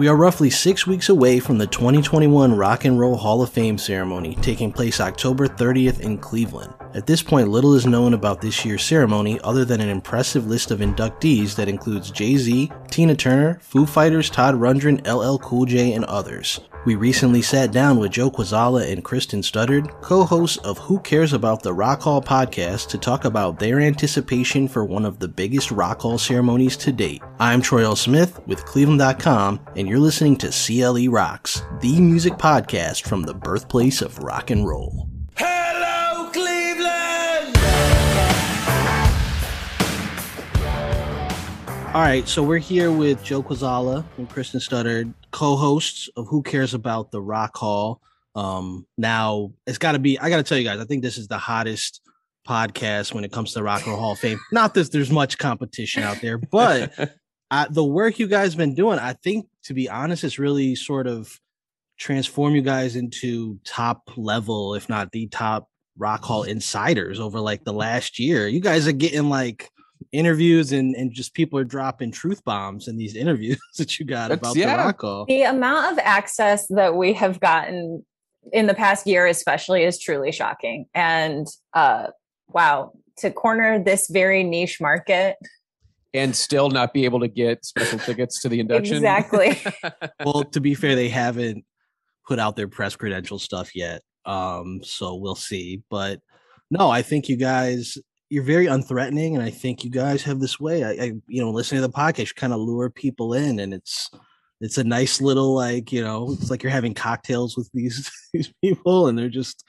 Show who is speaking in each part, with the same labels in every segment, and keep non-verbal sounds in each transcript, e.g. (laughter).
Speaker 1: We are roughly six weeks away from the 2021 Rock and Roll Hall of Fame ceremony taking place October 30th in Cleveland. At this point, little is known about this year's ceremony other than an impressive list of inductees that includes Jay Z, Tina Turner, Foo Fighters, Todd Rundgren, LL Cool J, and others. We recently sat down with Joe Kwaczala and Kristen Studard, co hosts of Who Cares About the Rock Hall podcast, to talk about their anticipation for one of the biggest Rock Hall ceremonies to date. I'm Troy L. Smith with Cleveland.com, and you're listening to CLE Rocks, the music podcast from the birthplace of rock and roll.
Speaker 2: Hello,
Speaker 1: All right, so we're here with Joe Kwaczala and Kristen Studard, co-hosts of Who Cares About the Rock Hall. Um, now it's got to be. I got to tell you guys, I think this is the hottest podcast when it comes to Rock and Roll Hall of Fame. (laughs) Not that there's much competition out there, but (laughs) I, the work you guys have been doing, I think, to be honest, it's really sort of transform you guys into top level, if not the top Rock Hall insiders over like the last year. You guys are getting like interviews and and just people are dropping truth bombs in these (laughs) interviews that you got
Speaker 3: That's-
Speaker 1: about
Speaker 3: yeah.
Speaker 1: the rock.
Speaker 4: The amount of access that we have gotten in the past year, especially, is truly shocking. And uh, wow, to corner this very niche market.
Speaker 3: and still not be able to get special (laughs) tickets to the induction.
Speaker 4: Exactly. (laughs)
Speaker 1: well, to be fair, they haven't put out their press credential stuff yet. Um, so we'll see. But no, I think you guys you're very unthreatening, and I think you guys have this way. I, I you know, listening to the podcast, kind of lure people in, and it's it's a nice little like you know, it's like you're having cocktails with these (laughs) these people, and they're just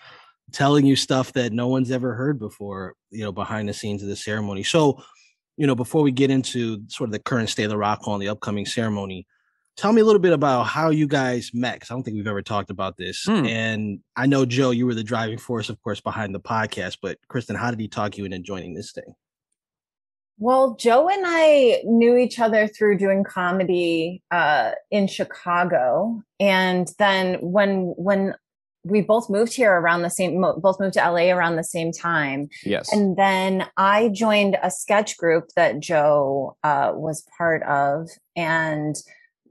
Speaker 1: telling you stuff that no one's ever heard before. You know, behind the scenes of the ceremony. So, you know, before we get into sort of the current state of the rock hall and the upcoming ceremony, tell me a little bit about how you guys met because i don't think we've ever talked about this
Speaker 3: Hmm.
Speaker 1: and i know joe you were the driving force of course behind the podcast but kristen how did he talk you into joining this thing
Speaker 4: Well, Joe and I knew each other through doing comedy uh, in Chicago, and then when when we both moved here around the same, both moved to LA around the same time,
Speaker 3: Yes.
Speaker 4: and then I joined a sketch group that Joe uh, was part of, and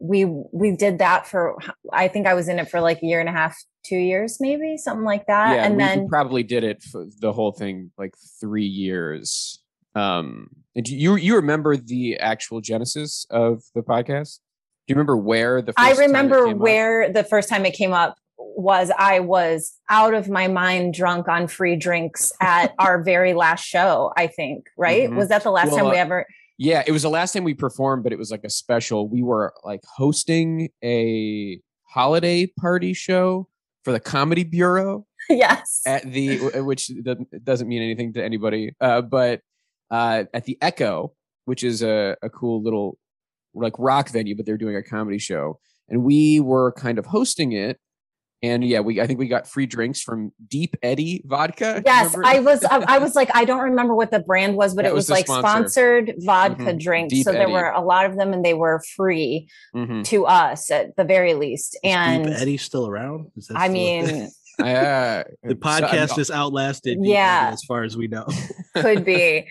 Speaker 4: we we did that for I think I was in it for like a year and a half, two years, maybe something like that,
Speaker 3: yeah,
Speaker 4: and
Speaker 3: we, we
Speaker 4: then
Speaker 3: probably did it for the whole thing like three years. Um, and do you you remember the actual genesis of the podcast? Do you remember where the?
Speaker 4: I
Speaker 3: first time it
Speaker 4: remember
Speaker 3: came up?
Speaker 4: where the first time it came up was I was out of my mind drunk on free drinks at our very last show, I think, right?
Speaker 3: Mhm.
Speaker 4: Was that the last
Speaker 3: Well,
Speaker 4: time we
Speaker 3: uh,
Speaker 4: ever
Speaker 3: Yeah, it was the last time we performed, but it was like a special. We were like hosting a holiday party show for the Comedy Bureau (laughs)
Speaker 4: Yes.
Speaker 3: at the which doesn't doesn't mean anything to anybody, uh, but uh, at the Echo, which is a, a cool little like rock venue, but they're doing a comedy show, and we were kind of hosting it. And yeah, we I think we got free drinks from Deep Eddy Vodka.
Speaker 4: Yes,
Speaker 3: Remember?
Speaker 4: I was I, I was (laughs) like I don't remember what the brand was, but
Speaker 3: That
Speaker 4: it
Speaker 3: was
Speaker 4: was, like
Speaker 3: sponsor.
Speaker 4: sponsored vodka
Speaker 3: Mhm.
Speaker 4: drinks.
Speaker 3: Deep
Speaker 4: so there were a lot of them and they were free
Speaker 3: Mhm.
Speaker 4: to us at the very least.
Speaker 1: Is
Speaker 4: And
Speaker 1: Deep Eddy still around Is that
Speaker 4: I
Speaker 1: still
Speaker 4: mean, (laughs)
Speaker 3: Uh, (laughs)
Speaker 1: the
Speaker 3: so-
Speaker 1: podcast just outlasted Deep Eddy
Speaker 4: Yeah.
Speaker 1: as far as we know
Speaker 4: could be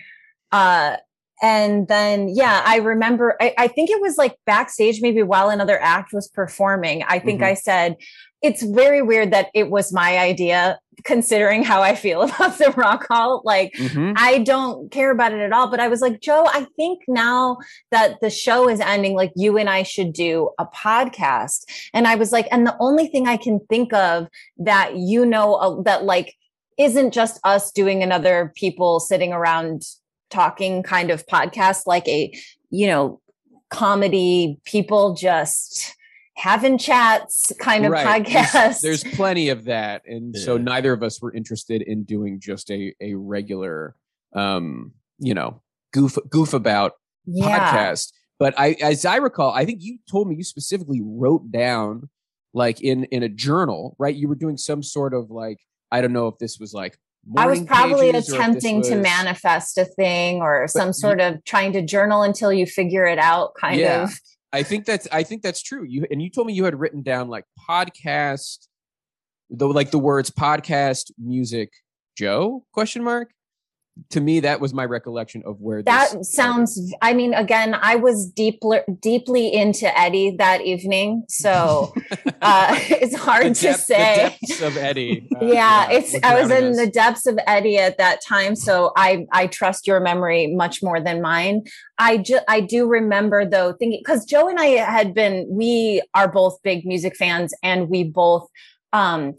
Speaker 4: uh and then yeah i remember I, I, think it was like backstage maybe while another act was performing i think mm-hmm. i said it's very weird that it was my idea considering how i feel (laughs) about the rock hall like mm-hmm. i don't care about it at all but i was like joe i think now that the show is ending like you and i should do a podcast and i was like and the only thing i can think of that you know uh, that like isn't just us doing another people sitting around talking kind of podcast, like a, you know, comedy, people just having chats kind of right. podcast.
Speaker 3: There's, there's, plenty of that. And yeah. so neither of us were interested in doing just a, a regular, um, you know, goof, goof about yeah. podcast. But I, as I recall, I think you told me you specifically wrote down like in, in a journal, right? You were doing some sort of like, I don't know if this was like
Speaker 4: I was probably attempting was... to manifest a thing or but some sort you, of trying to journal until you figure it out kind yeah, of.
Speaker 3: I think that's I think that's true. You and you told me you had written down like podcast the like the words podcast, music, Joe question mark to me that was my recollection of where
Speaker 4: that sounds i mean again i was deeply deeply into eddie that evening so (laughs) uh (laughs) it's hard depth, to say.
Speaker 3: of eddie
Speaker 4: uh, (laughs) yeah, yeah, it's i was in us. the depths of eddie at that time so i i trust your memory much more than mine. I just i do remember though thinking because joe and i had been we are both big music fans and we both um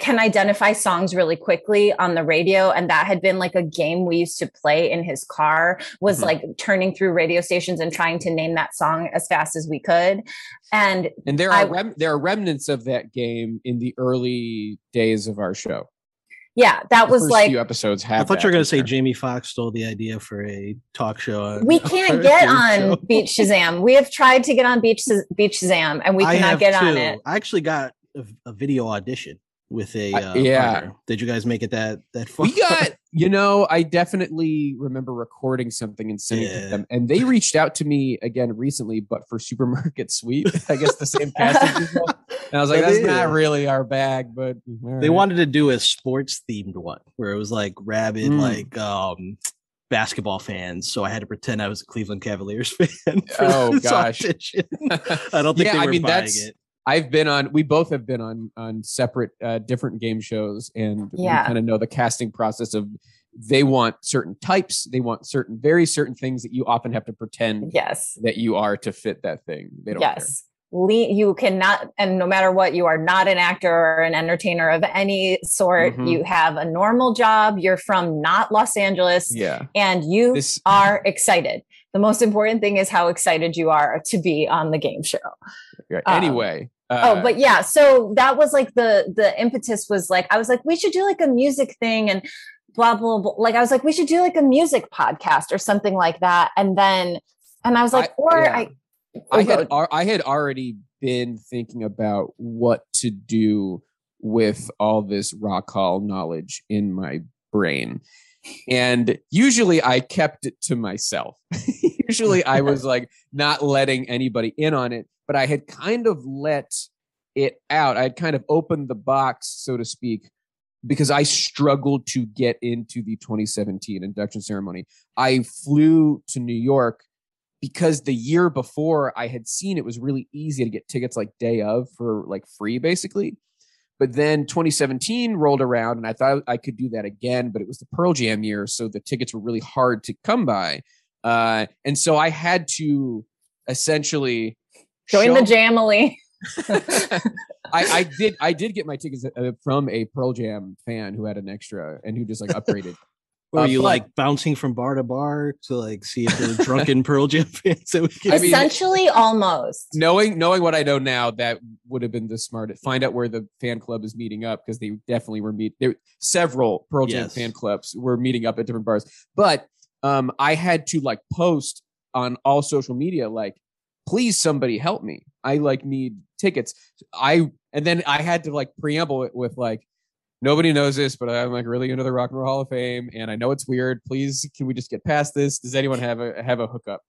Speaker 4: can identify songs really quickly on the radio. And that had been like a game we used to play in his car was mm-hmm. like turning through radio stations and trying to name that song as fast as we could. And
Speaker 3: and there are I, rem- there are remnants of that game in the early days of our show.
Speaker 4: Yeah that the was like a
Speaker 3: few episodes have
Speaker 1: i thought you were going to say jamie foxx stole the idea for a talk show
Speaker 4: we (laughs) can't get on show. Beat Shazam. We have tried to get on beach Beat Shazam and we cannot get too. on it.
Speaker 1: I actually got a, a video audition with a uh,
Speaker 3: yeah. Partner.
Speaker 1: Did you guys make it that that far?
Speaker 3: We got (laughs) you know I definitely remember recording something and sending yeah. it to them, and they reached out to me again recently, but for Supermarket (laughs) Sweep, I guess the same (laughs) casting people. And I was like, that's not really our bag, but
Speaker 1: right. they wanted to do a sports themed one where it was like rabid, mm. like um basketball fans, so I had to pretend I was a Cleveland Cavaliers fan.
Speaker 3: oh gosh,
Speaker 1: I don't think yeah, I mean that's it.
Speaker 3: I've been on. We both have been on on separate, uh, different game shows, and yeah. we kind of know the casting process of. They want certain types. They want certain, very certain things that you often have to pretend.
Speaker 4: Yes.
Speaker 3: That you are to fit that thing. They don't.
Speaker 4: Yes. you cannot, and no matter what, you are not an actor or an entertainer of any sort. Mm-hmm. You have a normal job. You're from not Los Angeles.
Speaker 3: Yeah.
Speaker 4: And you this- are excited. The most important thing is how excited you are to be on the game show.
Speaker 3: Anyway,
Speaker 4: uh, oh, but yeah, so that was like the the impetus was like I was like we should do like a music thing and blah blah blah. Like I was like we should do like a music podcast or something like that, and then and I was like, I, or yeah. I.
Speaker 3: I had I had already been thinking about what to do with all this rock hall knowledge in my brain. And usually I kept it to myself. (laughs) usually I was like not letting anybody in on it but I had kind of let it out. I had kind of opened the box, so to speak, because I struggled to get into the 2017 induction ceremony. I flew to New York because the year before I had seen it was really easy to get tickets like day of for like free basically. But then 2017 rolled around and I thought I could do that again, but it was the Pearl Jam year. So the tickets were really hard to come by. Uh, and so I had to essentially
Speaker 4: Join show. the Jamily. (laughs)
Speaker 3: I, I did I did get my tickets uh, from a Pearl Jam fan who had an extra and who just like upgraded. (laughs)
Speaker 1: Were uh, you but, like bouncing from bar to bar to like see if there were drunken Pearl Jam (laughs) fans? That we
Speaker 4: could Essentially, mean, almost.
Speaker 3: Knowing knowing what I know now, that would have been the smart. Find out where the fan club is meeting up because they definitely were meet. There several Pearl Jam yes. fan clubs were meeting up at different bars, but um, I had to like post on all social media like please somebody help me. I like need tickets. I and then I had to like preamble it with like nobody knows this, but I'm like really into the Rock and Roll Hall of Fame, and I know it's weird. Please, can we just get past this? Does anyone have a have a hookup?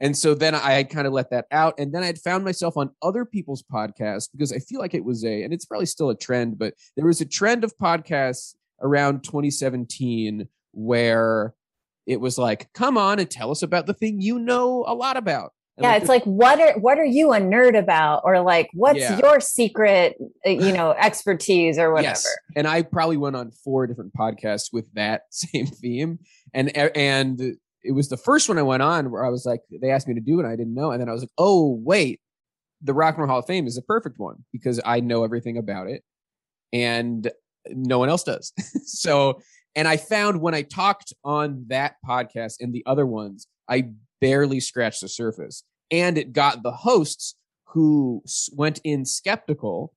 Speaker 3: And so then I had kind of let that out, and then I had found myself on other people's podcasts because I feel like it was a, and it's probably still a trend, but there was a trend of podcasts around 2017 where it was like, come on and tell us about the thing you know a lot about.
Speaker 4: Yeah, it's like what are what are you a nerd about, or like what's
Speaker 3: Yeah.
Speaker 4: your secret, uh, you know, (laughs) expertise or whatever.
Speaker 3: Yes. And I probably went on four different podcasts with that (laughs) same theme. And and it was the first one I went on where I was like, they asked me to do it, and I didn't know. And then I was like, oh wait, the Rock and Roll Hall of Fame is a perfect one because I know everything about it, and no one else does. (laughs) so, and I found when I talked on that podcast and the other ones, I barely scratched the surface, and it got the hosts who went in skeptical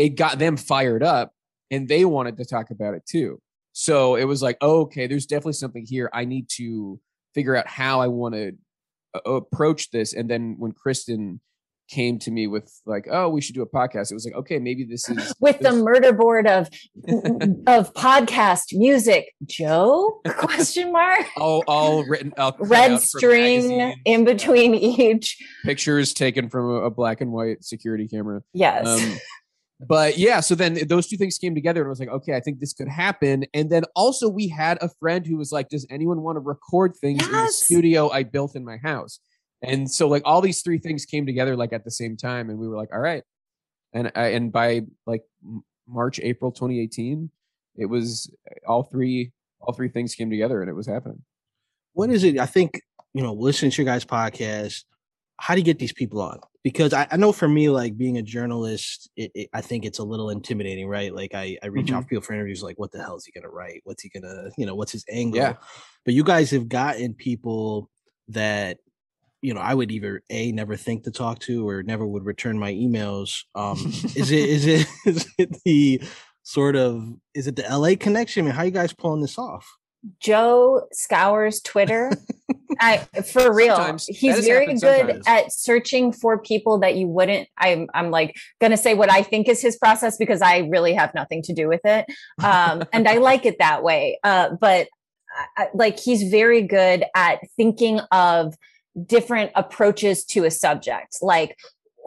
Speaker 3: it got them fired up and they wanted to talk about it too. So it was like, oh, okay, there's definitely something here. I need to figure out how I want to uh, approach this. And then when Kristen came to me with like, oh, we should do a podcast, it was like, okay, maybe this is (laughs)
Speaker 4: With the murder board of (laughs) of podcast music, Joe? (laughs) Question mark.
Speaker 3: all all written out
Speaker 4: Red string in between each.
Speaker 3: pictures taken from a, black and white security camera.
Speaker 4: Yes.
Speaker 3: Um, but yeah, so then those two things came together and I was like, okay, I think this could happen. And then also we had a friend who was like, does anyone want to record things in the studio I built in my house? And so like all these three things came together like at the same time, and we were like, all right. And I, and by like March, April 2018, it was uh, all three all three things came together and it was happening.
Speaker 1: what is it? I think you know, listening to your guys' podcast. How do you get these people on? Because I, I know for me, like being a journalist, it, it, I think it's a little intimidating, right? Like I, I reach out mm-hmm. to people for interviews, like what the hell is he gonna write? What's he gonna, you know, what's his angle?
Speaker 3: Yeah.
Speaker 1: But you guys have gotten people that, you know, I would either a never think to talk to or never would return my emails. Um, is it is it (laughs) is it the sort of is it the LA connection? I mean, how you guys pulling this off?
Speaker 4: Joe scours Twitter. I for real.
Speaker 3: Sometimes.
Speaker 4: He's very good
Speaker 3: sometimes.
Speaker 4: at searching for people that you wouldn't. I'm I'm like gonna say what I think is his process because I really have nothing to do with it. Um, and I like it that way. Uh, but I, I- like he's very good at thinking of different approaches to a subject, like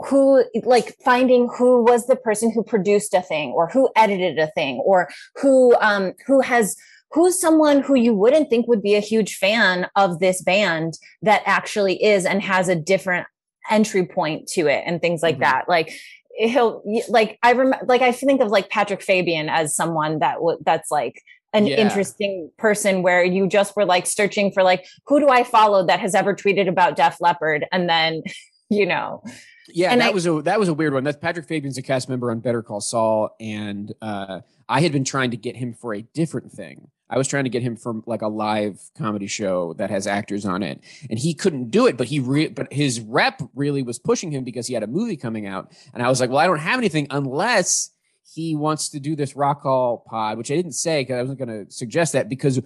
Speaker 4: who like finding who was the person who produced a thing or who edited a thing or who um who has who's someone who you wouldn't think would be a huge fan of this band that actually is and has a different entry point to it and things like
Speaker 3: Mhm.
Speaker 4: that like he'll like i remember like i think of like patrick fabian as someone that would that's like an
Speaker 3: Yeah.
Speaker 4: interesting person where you just were like searching for like who do i follow that has ever tweeted about def leppard and then (laughs) you know
Speaker 3: Yeah,
Speaker 4: And
Speaker 3: that
Speaker 4: I-
Speaker 3: was a that was a weird one. That's Patrick Fabian's a cast member on Better Call Saul, and uh, I had been trying to get him for a different thing. I was trying to get him from like a live comedy show that has actors on it, and he couldn't do it. But he re- but his rep really was pushing him because he had a movie coming out, and I was like, well, I don't have anything unless he wants to do this Rock Hall pod, which I didn't say because I wasn't going to suggest that because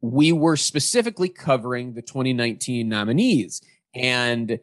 Speaker 3: we were specifically covering the 2019 nominees and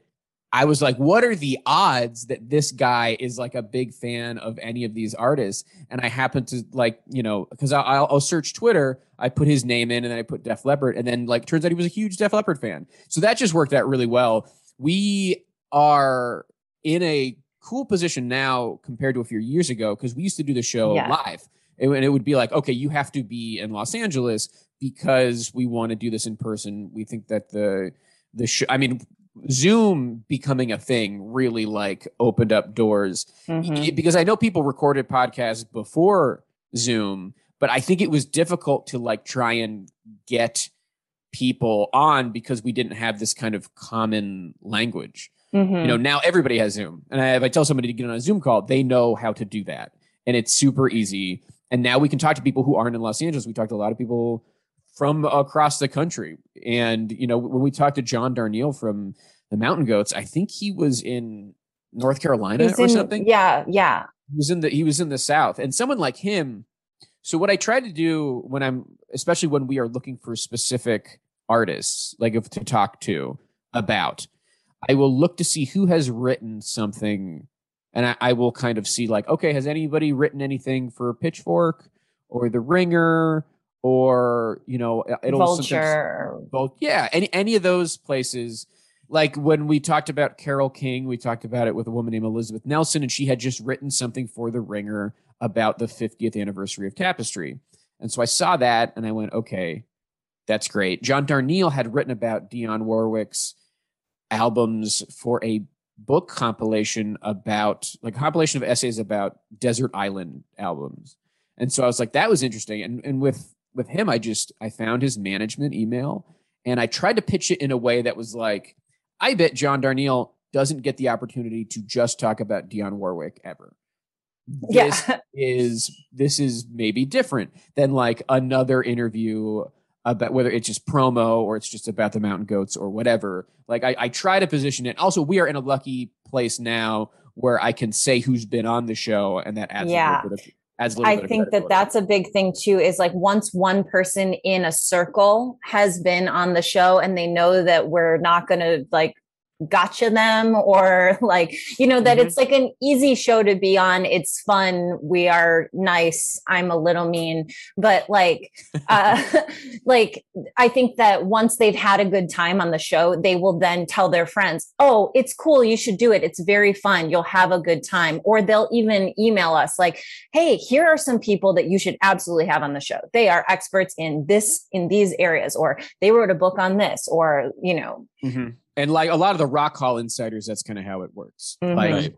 Speaker 3: I was like, what are the odds that this guy is like a big fan of any of these artists? And I happened to like, you know, because I'll, I'll search Twitter, I put his name in and then I put Def Leppard, and then like turns out he was a huge Def Leppard fan. So that just worked out really well. We are in a cool position now compared to a few years ago because we used to do the show
Speaker 4: Yeah.
Speaker 3: live. And it would be like, okay, you have to be in Los Angeles because we want to do this in person. We think that the the show, I mean, Zoom becoming a thing really like opened up doors
Speaker 4: Mhm.
Speaker 3: Y- because I know people recorded podcasts before Zoom, but I think it was difficult to like try and get people on because we didn't have this kind of common language.
Speaker 4: Mhm.
Speaker 3: You know, now everybody has Zoom. And I, if I tell somebody to get on a Zoom call, they know how to do that. And it's super easy. And now we can talk to people who aren't in Los Angeles. We talked to a lot of people from across the country. And, you know, when we talked to John Darnielle from the Mountain Goats, I think he was in North Carolina
Speaker 4: He's
Speaker 3: or
Speaker 4: in-
Speaker 3: something
Speaker 4: yeah yeah
Speaker 3: he was in the he was in the south and someone like him so what i try to do when i'm especially when we are looking for specific artists like if to talk to about i will look to see who has written something and I, I will kind of see like okay has anybody written anything for pitchfork or the ringer or you know it'll
Speaker 4: vulture.
Speaker 3: Both yeah any any of those places. Like when we talked about carole king we talked about it with a woman named elizabeth nelson and she had just written something for the ringer about the 50th anniversary of tapestry. And so i saw that and i went okay That's great. John Darnielle had written about Dionne Warwick's albums for a book compilation about like a compilation of essays about desert island albums. And so I was like, that was interesting. And and with with him, I just I found his management email and I tried to pitch it in a way that was like, I bet John Darnielle doesn't get the opportunity to just talk about Dionne Warwick ever. This
Speaker 4: Yeah.
Speaker 3: is this is maybe different than like another interview about whether it's just promo or it's just about the mountain goats or whatever. Like I, I try to position it. Also, we are in a lucky place now where I can say who's been on the show, and that adds
Speaker 4: Yeah.
Speaker 3: a little bit of adds a little
Speaker 4: I think that that's a big thing too. Is like once one person in a circle has been on the show and they know that we're not going to like gotcha them or like you know that
Speaker 3: Mhm.
Speaker 4: it's like an easy show to be on. It's fun. We are nice. I'm a little mean. But like uh (laughs) (laughs) like i think that once they've had a good time on the show they will then tell their friends oh it's cool. You should do it. It's very fun. You'll have a good time. Or they'll even email us like hey here are some people that you should absolutely have on the show. They are experts in this in these areas or they wrote a book on this or you know.
Speaker 3: Mhm. And like a lot of the Rock Hall insiders, that's kind of how it works.
Speaker 4: Mhm.
Speaker 3: Like
Speaker 1: Right.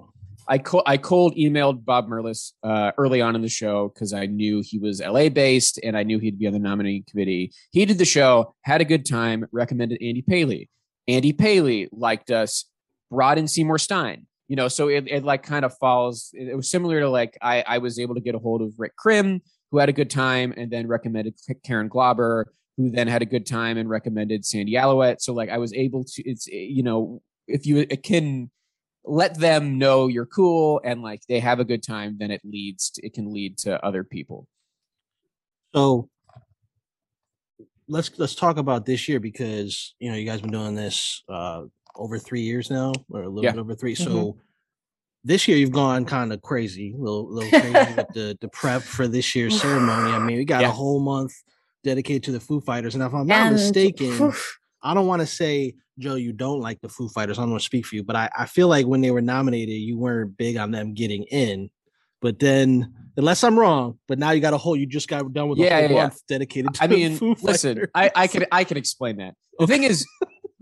Speaker 3: I co- I cold emailed Bob Merlis uh, early on in the show because I knew he was LA based and I knew he'd be on the nominating committee. He did the show, had a good time, recommended Andy Paley. Andy Paley liked us, brought in Seymour Stein. You know, so it, it like kind of falls. It, it was similar to like I, I was able to get a hold of Rick Krim, who had a good time, and then recommended Karen Glauber, who then had a good time and recommended Sandy Alouette. So like I was able to. It's you know if you can let them know you're cool and like they have a good time, then it leads to, it can lead to other people.
Speaker 1: So let's let's talk about this year because you know you guys been doing this uh over three years now, or a little
Speaker 3: Yeah.
Speaker 1: bit over 3
Speaker 4: Mhm.
Speaker 1: So this year you've gone kind of crazy, a little, little (laughs) crazy with the the prep for this year's ceremony. I mean, we got
Speaker 3: Yeah.
Speaker 1: a whole month dedicated to the Foo Fighters, and if I'm not
Speaker 4: And-
Speaker 1: mistaken,
Speaker 4: Phew.
Speaker 1: I don't want to say Joe, you don't like the Foo Fighters. I don't want to speak for you, but I, I feel like when they were nominated, you weren't big on them getting in. But then, unless I'm wrong, but now you got a whole. You just got done with
Speaker 3: Yeah,
Speaker 1: a whole
Speaker 3: yeah, yeah.
Speaker 1: month dedicated. to
Speaker 3: I
Speaker 1: the
Speaker 3: mean,
Speaker 1: Foo
Speaker 3: listen,
Speaker 1: Fighters.
Speaker 3: I, I can I can explain that. The thing is,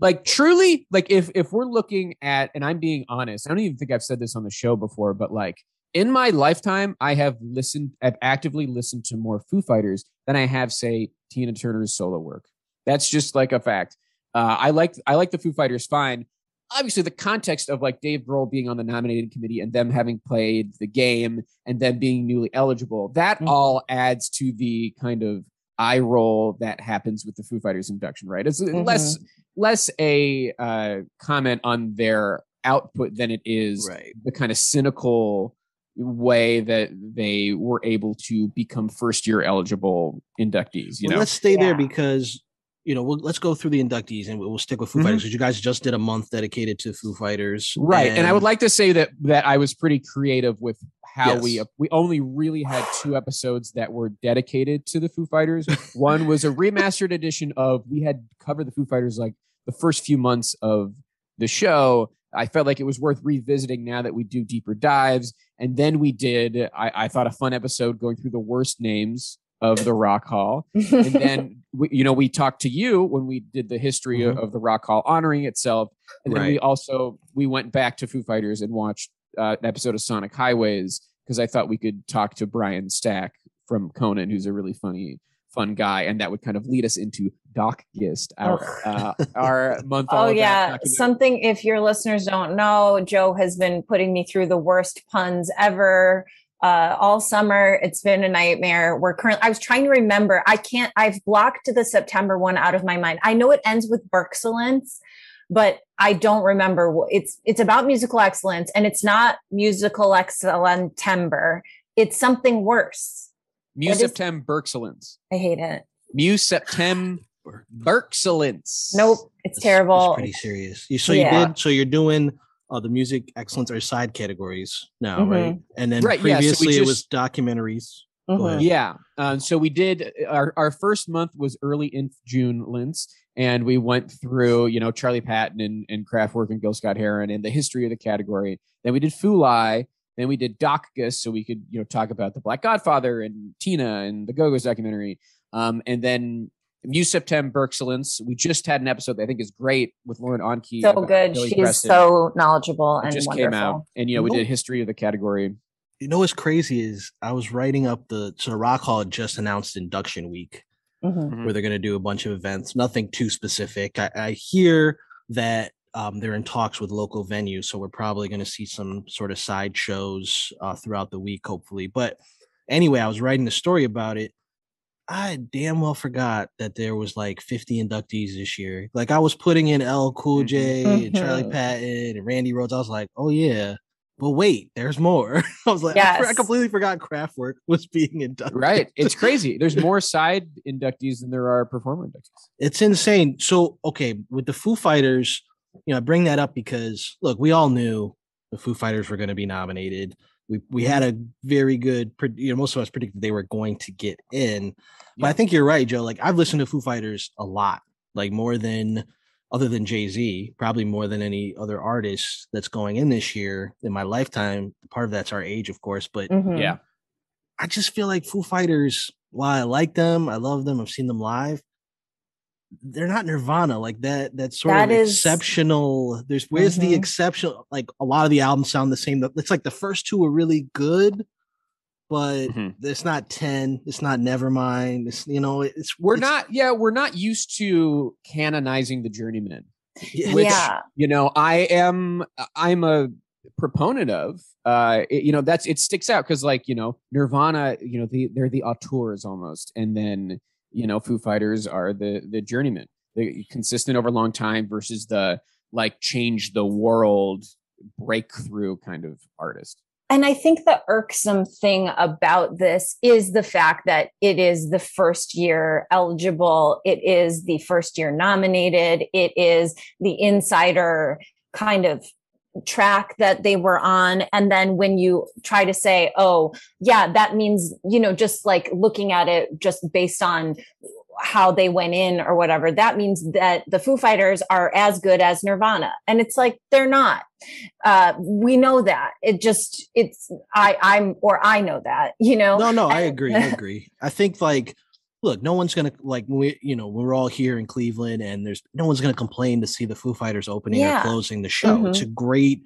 Speaker 3: like truly, like if if we're looking at, and I'm being honest, I don't even think I've said this on the show before, but like in my lifetime, I have listened, I've actively listened to more Foo Fighters than I have, say, Tina Turner's solo work. That's just like a fact. Uh, I like I like the Foo Fighters fine. Obviously, the context of like Dave Grohl being on the nominating committee and them having played the game and them being newly eligible, that
Speaker 4: Mhm.
Speaker 3: all adds to the kind of eye roll that happens with the Foo Fighters induction, right? It's less less a uh, comment on their output than it is
Speaker 1: right.
Speaker 3: the kind of cynical way that they were able to become first year eligible inductees. You
Speaker 1: well,
Speaker 3: know,
Speaker 1: let's stay there because you know we'll, let's go through the inductees and we'll, we'll stick with Foo
Speaker 3: Mhm.
Speaker 1: Fighters because you guys just did a month dedicated to Foo Fighters,
Speaker 3: right? And, I would like to say that that I was pretty creative with how we we only really had two (sighs) episodes that were dedicated to the Foo Fighters. One was a remastered edition of we had covered the Foo Fighters like the first few months of the show. I felt like it was worth revisiting now that we do deeper dives. And then we did, I, I thought, a fun episode going through the worst names of the Rock Hall. And (laughs) then, we, you know, we talked to you when we did the history
Speaker 1: Mhm.
Speaker 3: of the Rock Hall honoring itself. And then we also, we went back to Foo Fighters and watched uh, an episode of Sonic Highways because I thought we could talk to Brian Stack from Conan, who's a really funny, fun guy. And that would kind of lead us into Doc Gist, our, uh, our (laughs) month.
Speaker 4: Oh yeah, something. If your listeners don't know, Joe has been putting me through the worst puns ever uh, all summer. It's been a nightmare. We're currently. I was trying to remember. I can't. I've blocked the September one out of my mind. I know it ends with Berkselence, but I don't remember. It's it's about musical excellence, and it's not musical excellent timber. It's something worse.
Speaker 3: Mu
Speaker 4: what is-
Speaker 3: Septem Berkselence.
Speaker 4: I hate it.
Speaker 3: Mu Septem Berkselence.
Speaker 4: Nope, it's
Speaker 1: It's-
Speaker 4: terrible.
Speaker 1: It's pretty serious. You, so
Speaker 4: Yeah.
Speaker 1: you did. So you're doing uh, the music excellence or side categories now,
Speaker 4: Mhm.
Speaker 1: right? And then
Speaker 3: Right, yeah, so we
Speaker 1: previously it was
Speaker 3: just-
Speaker 1: documentaries.
Speaker 4: Mhm.
Speaker 3: Yeah. Um, so we did our, our first month was early in June, Linz, and we went through, you know, Charlie Patton and, and Kraftwerk and Gil Scott Heron and the history of the category. Then we did Fulai. Then we did Docgus, so we could, you know, talk about the Black Godfather and Tina and the Go-Go's documentary. Um, and then Muse Septem Berkselence. We just had an episode that I think is great with Lauren Onkey.
Speaker 4: So good.
Speaker 3: Billy
Speaker 4: She's
Speaker 3: Preston.
Speaker 4: so knowledgeable
Speaker 3: It
Speaker 4: and
Speaker 3: just
Speaker 4: wonderful.
Speaker 3: came out, and you know we
Speaker 1: Nope.
Speaker 3: did history of the category.
Speaker 1: You know what's crazy is I was writing up the so the Rock Hall just announced induction week
Speaker 4: Mhm.
Speaker 3: Mhm.
Speaker 1: where they're going to do a bunch of events. Nothing too specific. I, I hear that um, they're in talks with local venues, so we're probably going to see some sort of side shows uh, throughout the week, hopefully. But anyway, I was writing the story about it. I damn well forgot that there was like 50 inductees this year. Like I was putting in L Cool J and Charlie
Speaker 4: Mhm.
Speaker 1: Patton and Randy Rhoads. I was like, oh yeah. But wait, there's more. (laughs) I was like, I, I completely forgot Kraftwerk (laughs) was being inducted.
Speaker 3: Right, it's (laughs) crazy. There's more side inductees than there are performer inductees.
Speaker 1: It's insane. So, okay, with the Foo Fighters, you know, I bring that up because look, we all knew the Foo Fighters were going to be nominated. We we had a very good, you know, most of us predicted they were going to get in. But I think you're right, Joe. Like I've listened to Foo Fighters a lot, like more than other than Jay Z, probably more than any other artist that's going in this year in my lifetime. Part of that's our age, of course, but
Speaker 4: Mhm.
Speaker 3: Yeah,
Speaker 1: I just feel like Foo Fighters, while I like them, I love them, I've seen them live. They're not Nirvana like that. That sort
Speaker 4: That
Speaker 1: of
Speaker 4: is-
Speaker 1: exceptional. There's where's the
Speaker 4: Mhm.
Speaker 1: exceptional? Like a lot of the albums sound the same. It's like the first two are really good, but
Speaker 3: Mhm.
Speaker 1: it's not ten. It's not Nevermind. It's you know, it's
Speaker 3: we're
Speaker 1: it's-
Speaker 3: not. Yeah, we're not used to canonizing the journeyman.
Speaker 1: yeah,
Speaker 3: which-
Speaker 4: yeah.
Speaker 3: you know i am i'm a proponent of uh it- you know that's it sticks out because like you know nirvana you know the, they're the auteurs almost and then you know foo fighters are the the journeyman. The consistent over a long time versus the like change the world breakthrough kind of artist.
Speaker 4: And I think the irksome thing about this is the fact that it is the first year eligible, it is the first year nominated, it is the insider kind of track that they were on. And then when you try to say, oh, yeah, that means, you know, just like looking at it just based on how they went in or whatever, that means that the Foo Fighters are as good as Nirvana. And it's like, they're not uh we know that it just it's i i'm or i know that you know
Speaker 1: No, no, I agree. I agree. I think like, look, no one's gonna like we, you know, we're all here in Cleveland, and there's no one's gonna complain to see the Foo Fighters opening
Speaker 4: Yeah.
Speaker 1: or closing the show. It's a great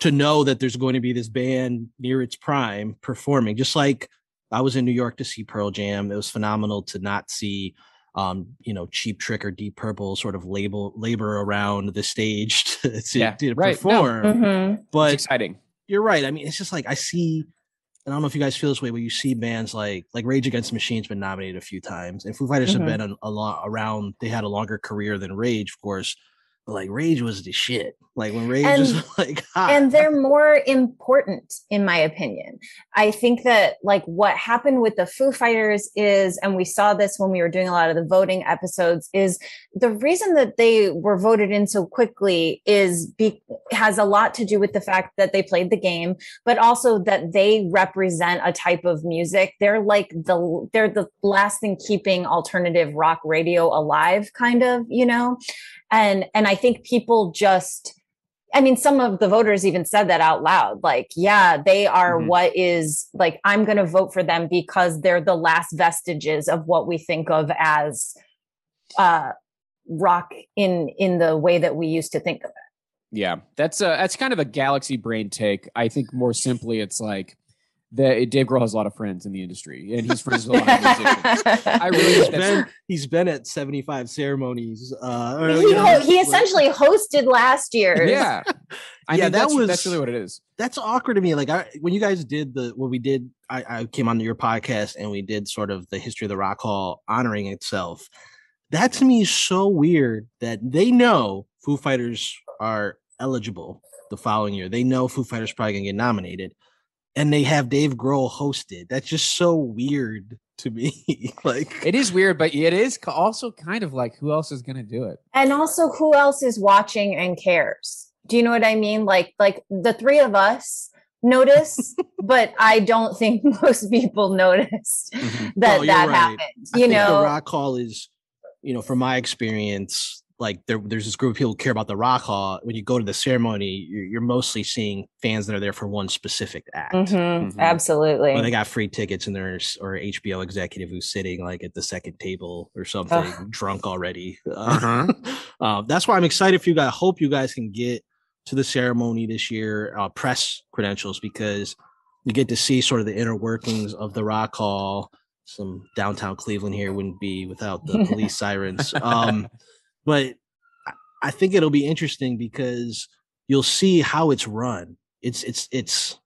Speaker 1: to know that there's going to be this band near its prime performing. Just like I was in New York to see Pearl Jam. It was phenomenal to not see. Um, you know, Cheap Trick or Deep Purple sort of label labor around the stage (laughs) to, to,
Speaker 3: Yeah,
Speaker 1: to
Speaker 3: right. No.
Speaker 1: perform.
Speaker 4: Mhm.
Speaker 1: But
Speaker 3: it's exciting
Speaker 1: you're right. I mean, it's just like I see, and I don't know if you guys feel this way, but you see bands like like Rage Against the Machine's been nominated a few times, and Foo Fighters
Speaker 4: Mhm.
Speaker 1: have been a, a lot around. They had a longer career than Rage, of course, like Rage was the shit. Like when Rage
Speaker 4: And-
Speaker 1: was (laughs) like hot.
Speaker 4: and they're more important in my opinion i think that like what happened with the foo fighters is and we saw this when we were doing a lot of the voting episodes is the reason that they were voted in so quickly is be, has a lot to do with the fact that they played the game but also that they represent a type of music they're like the they're the last thing keeping alternative rock radio alive kind of you know and and i think people just I mean, some of the voters even said that out loud. Like, yeah, they are
Speaker 3: Mhm.
Speaker 4: what is like, I'm going to vote for them because they're the last vestiges of what we think of as uh, rock in in the way that we used to think of it.
Speaker 3: Yeah, that's a that's kind of a galaxy brain take. I think more simply, it's like the Dave Grohl has a lot of friends in the industry, and he's friends with a lot of musicians. (laughs) I really
Speaker 1: he's
Speaker 3: think that's
Speaker 1: been he's been at 75 ceremonies. Uh, or,
Speaker 4: he,
Speaker 1: you know,
Speaker 4: ho- he
Speaker 1: like-
Speaker 4: essentially hosted last year.
Speaker 3: yeah. I (laughs)
Speaker 1: Yeah,
Speaker 3: mean,
Speaker 1: that
Speaker 3: that's,
Speaker 1: was-
Speaker 3: that's really what it is.
Speaker 1: that's awkward to me. Like I, when you guys did the what we did, I, I came onto your podcast and we did sort of the history of the Rock Hall honoring itself. That to me is so weird that they know Foo Fighters are eligible the following year. They know Foo Fighters probably gonna get nominated, and they have Dave Grohl hosted. That's just so weird to me. (laughs) like
Speaker 3: It is weird, but it is also kind of like who else is going to do it?
Speaker 4: And also, who else is watching and cares? Do you know what I mean? Like, like the three of us notice, (laughs) but I don't think (laughs) most people noticed
Speaker 3: Mhm.
Speaker 4: that
Speaker 1: Oh,
Speaker 4: that
Speaker 1: right.
Speaker 4: happened.
Speaker 1: I
Speaker 4: You
Speaker 1: think
Speaker 4: know,
Speaker 1: the Rock Hall is, you know, from my experience, like there, there's this group of people who care about the Rock Hall. When you go to the ceremony, you're, you're mostly seeing fans that are there for one specific act.
Speaker 4: Mhm,
Speaker 3: Mhm.
Speaker 4: Absolutely.
Speaker 1: Or they got free tickets and there's or HBO executive who's sitting like at the second table or something, drunk already. (laughs) Uh, um, that's why I'm excited for you guys. I hope you guys can get to the ceremony this year, uh, press credentials, because you get to see sort of the inner workings of the Rock Hall. Some downtown Cleveland here wouldn't be without the (laughs) police sirens. Um, but I- think it'll be interesting because you'll see how it's run. It's it's it's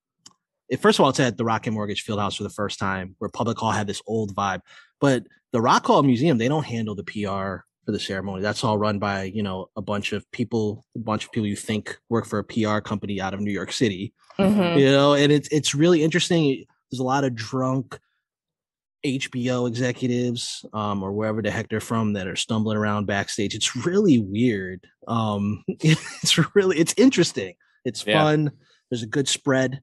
Speaker 1: it, first of all, it's at the Rocket Mortgage Fieldhouse for the first time, where Public Hall had this old vibe. But the Rock Hall Museum, they don't handle the PR for the ceremony. That's all run by you know a bunch of people, a bunch of people you think work for a PR company out of New York City.
Speaker 4: Mhm.
Speaker 1: You know, and it's it's really interesting. There's a lot of drunk HBO executives um, or wherever the heck they're from that are stumbling around backstage. It's really weird. Um, (laughs) it's really it's interesting. It's
Speaker 3: Yeah.
Speaker 1: fun. There's a good spread.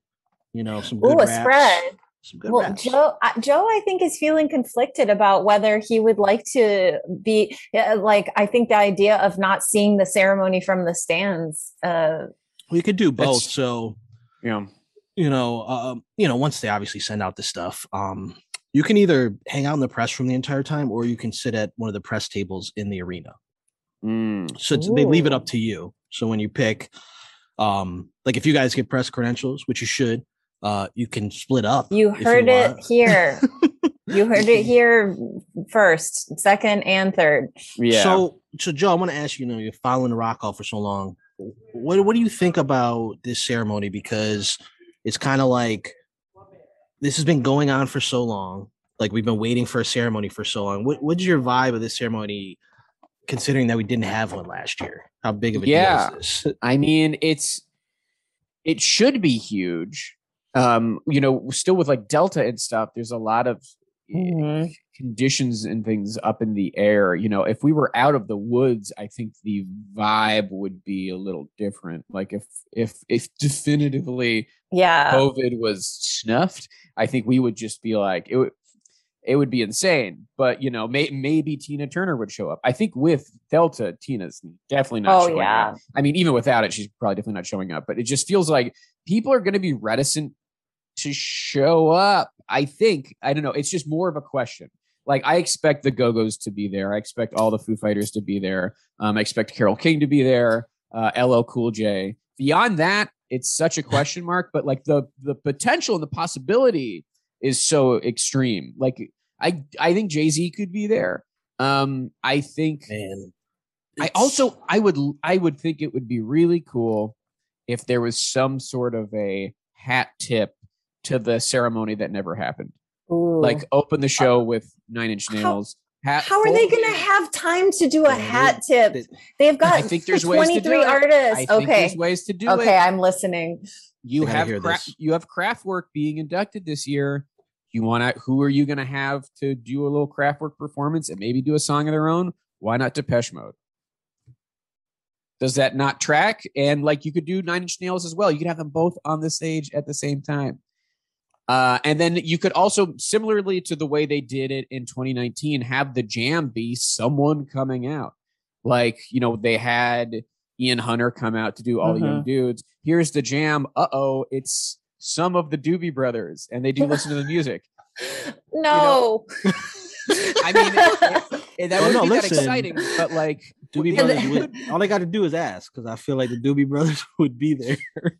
Speaker 1: You know, some good
Speaker 4: Ooh, a
Speaker 1: raps,
Speaker 4: spread.
Speaker 1: Some good
Speaker 4: Well,
Speaker 1: raps.
Speaker 4: Joe, uh, Joe, I think is feeling conflicted about whether he would like to be uh, like. I think the idea of not seeing the ceremony from the stands. Uh,
Speaker 1: we could do both.
Speaker 3: That's-
Speaker 1: So
Speaker 3: Yeah.
Speaker 1: you know, um, you know, once they obviously send out the stuff, um, you can either hang out in the press room the entire time, or you can sit at one of the press tables in the arena.
Speaker 3: Mm.
Speaker 1: So it's, they leave it up to you. So when you pick, um, like if you guys get press credentials, which you should, uh, you can split up.
Speaker 4: you
Speaker 1: if
Speaker 4: heard it
Speaker 1: want.
Speaker 4: here. (laughs) you heard it here first, second, and third.
Speaker 3: Yeah.
Speaker 1: So, so Joe, I want to ask you, you know, you're following the Rock Hall for so long. What what do you think about this ceremony? Because it's kind of like this has been going on for so long. Like we've been waiting for a ceremony for so long. What what's your vibe of this ceremony, considering that we didn't have one last year? How big of a
Speaker 3: Yeah.
Speaker 1: deal is this? (laughs)
Speaker 3: I mean, it's it should be huge. Um, you know, still with like Delta and stuff, there's a lot of eh,
Speaker 4: Mhm.
Speaker 3: Conditions and things up in the air. You know, if we were out of the woods, I think the vibe would be a little different. Like if if if definitively
Speaker 4: Yeah.
Speaker 3: COVID was snuffed, I think we would just be like it would it would be insane. But you know, may, maybe Tina Turner would show up. I think with Delta, Tina's definitely not.
Speaker 4: Oh
Speaker 3: showing
Speaker 4: yeah.
Speaker 3: up. I mean, even without it, she's probably definitely not showing up. But it just feels like people are going to be reticent to show up. I think I don't know. It's just more of a question. Like I expect the Go Go's to be there. I expect all the Foo Fighters to be there. Um, I expect Carole King to be there. Uh, LL Cool J. Beyond that, it's such a question mark. But like the the potential and the possibility is so extreme. Like I I think Jay Z could be there. Um, I think
Speaker 1: Man,
Speaker 3: I also I would I would think it would be really cool if there was some sort of a hat tip to the ceremony that never happened.
Speaker 4: Ooh.
Speaker 3: Like open the uh, show with Nine Inch
Speaker 4: How-
Speaker 3: Nails. Hat
Speaker 4: How are they going to have time to do a hat tip?
Speaker 1: they-
Speaker 4: They've got
Speaker 3: I think there's ways to do
Speaker 4: 23
Speaker 3: it.
Speaker 4: artists.
Speaker 3: I think
Speaker 4: okay.
Speaker 3: there's ways to do
Speaker 4: Okay,
Speaker 3: it.
Speaker 4: I'm listening.
Speaker 3: You have
Speaker 1: hear
Speaker 3: cra- you have Kraftwerk being inducted this year. You want to? Who are you going to have to do a little Kraftwerk performance and maybe do a song of their own? Why not Depeche Mode? Does that not track? And like you could do Nine Inch Nails as well. You could have them both on the stage at the same time. Uh, and then you could also, similarly to the way they did it in 2019, have the jam be someone coming out. Like, you know, they had Ian Hunter come out to do all the young dudes. Here's the jam. Uh oh, it's some of the Doobie Brothers, and they do (laughs) listen to the music.
Speaker 4: No. (laughs)
Speaker 3: I mean, it- it- that
Speaker 1: Well,
Speaker 3: would
Speaker 1: no,
Speaker 3: be
Speaker 1: listen.
Speaker 3: that exciting, but like,
Speaker 1: Doobie
Speaker 3: Yeah,
Speaker 1: Brothers
Speaker 3: they-
Speaker 1: would, (laughs) all they got to do is ask because I feel like the Doobie Brothers (laughs) would be there.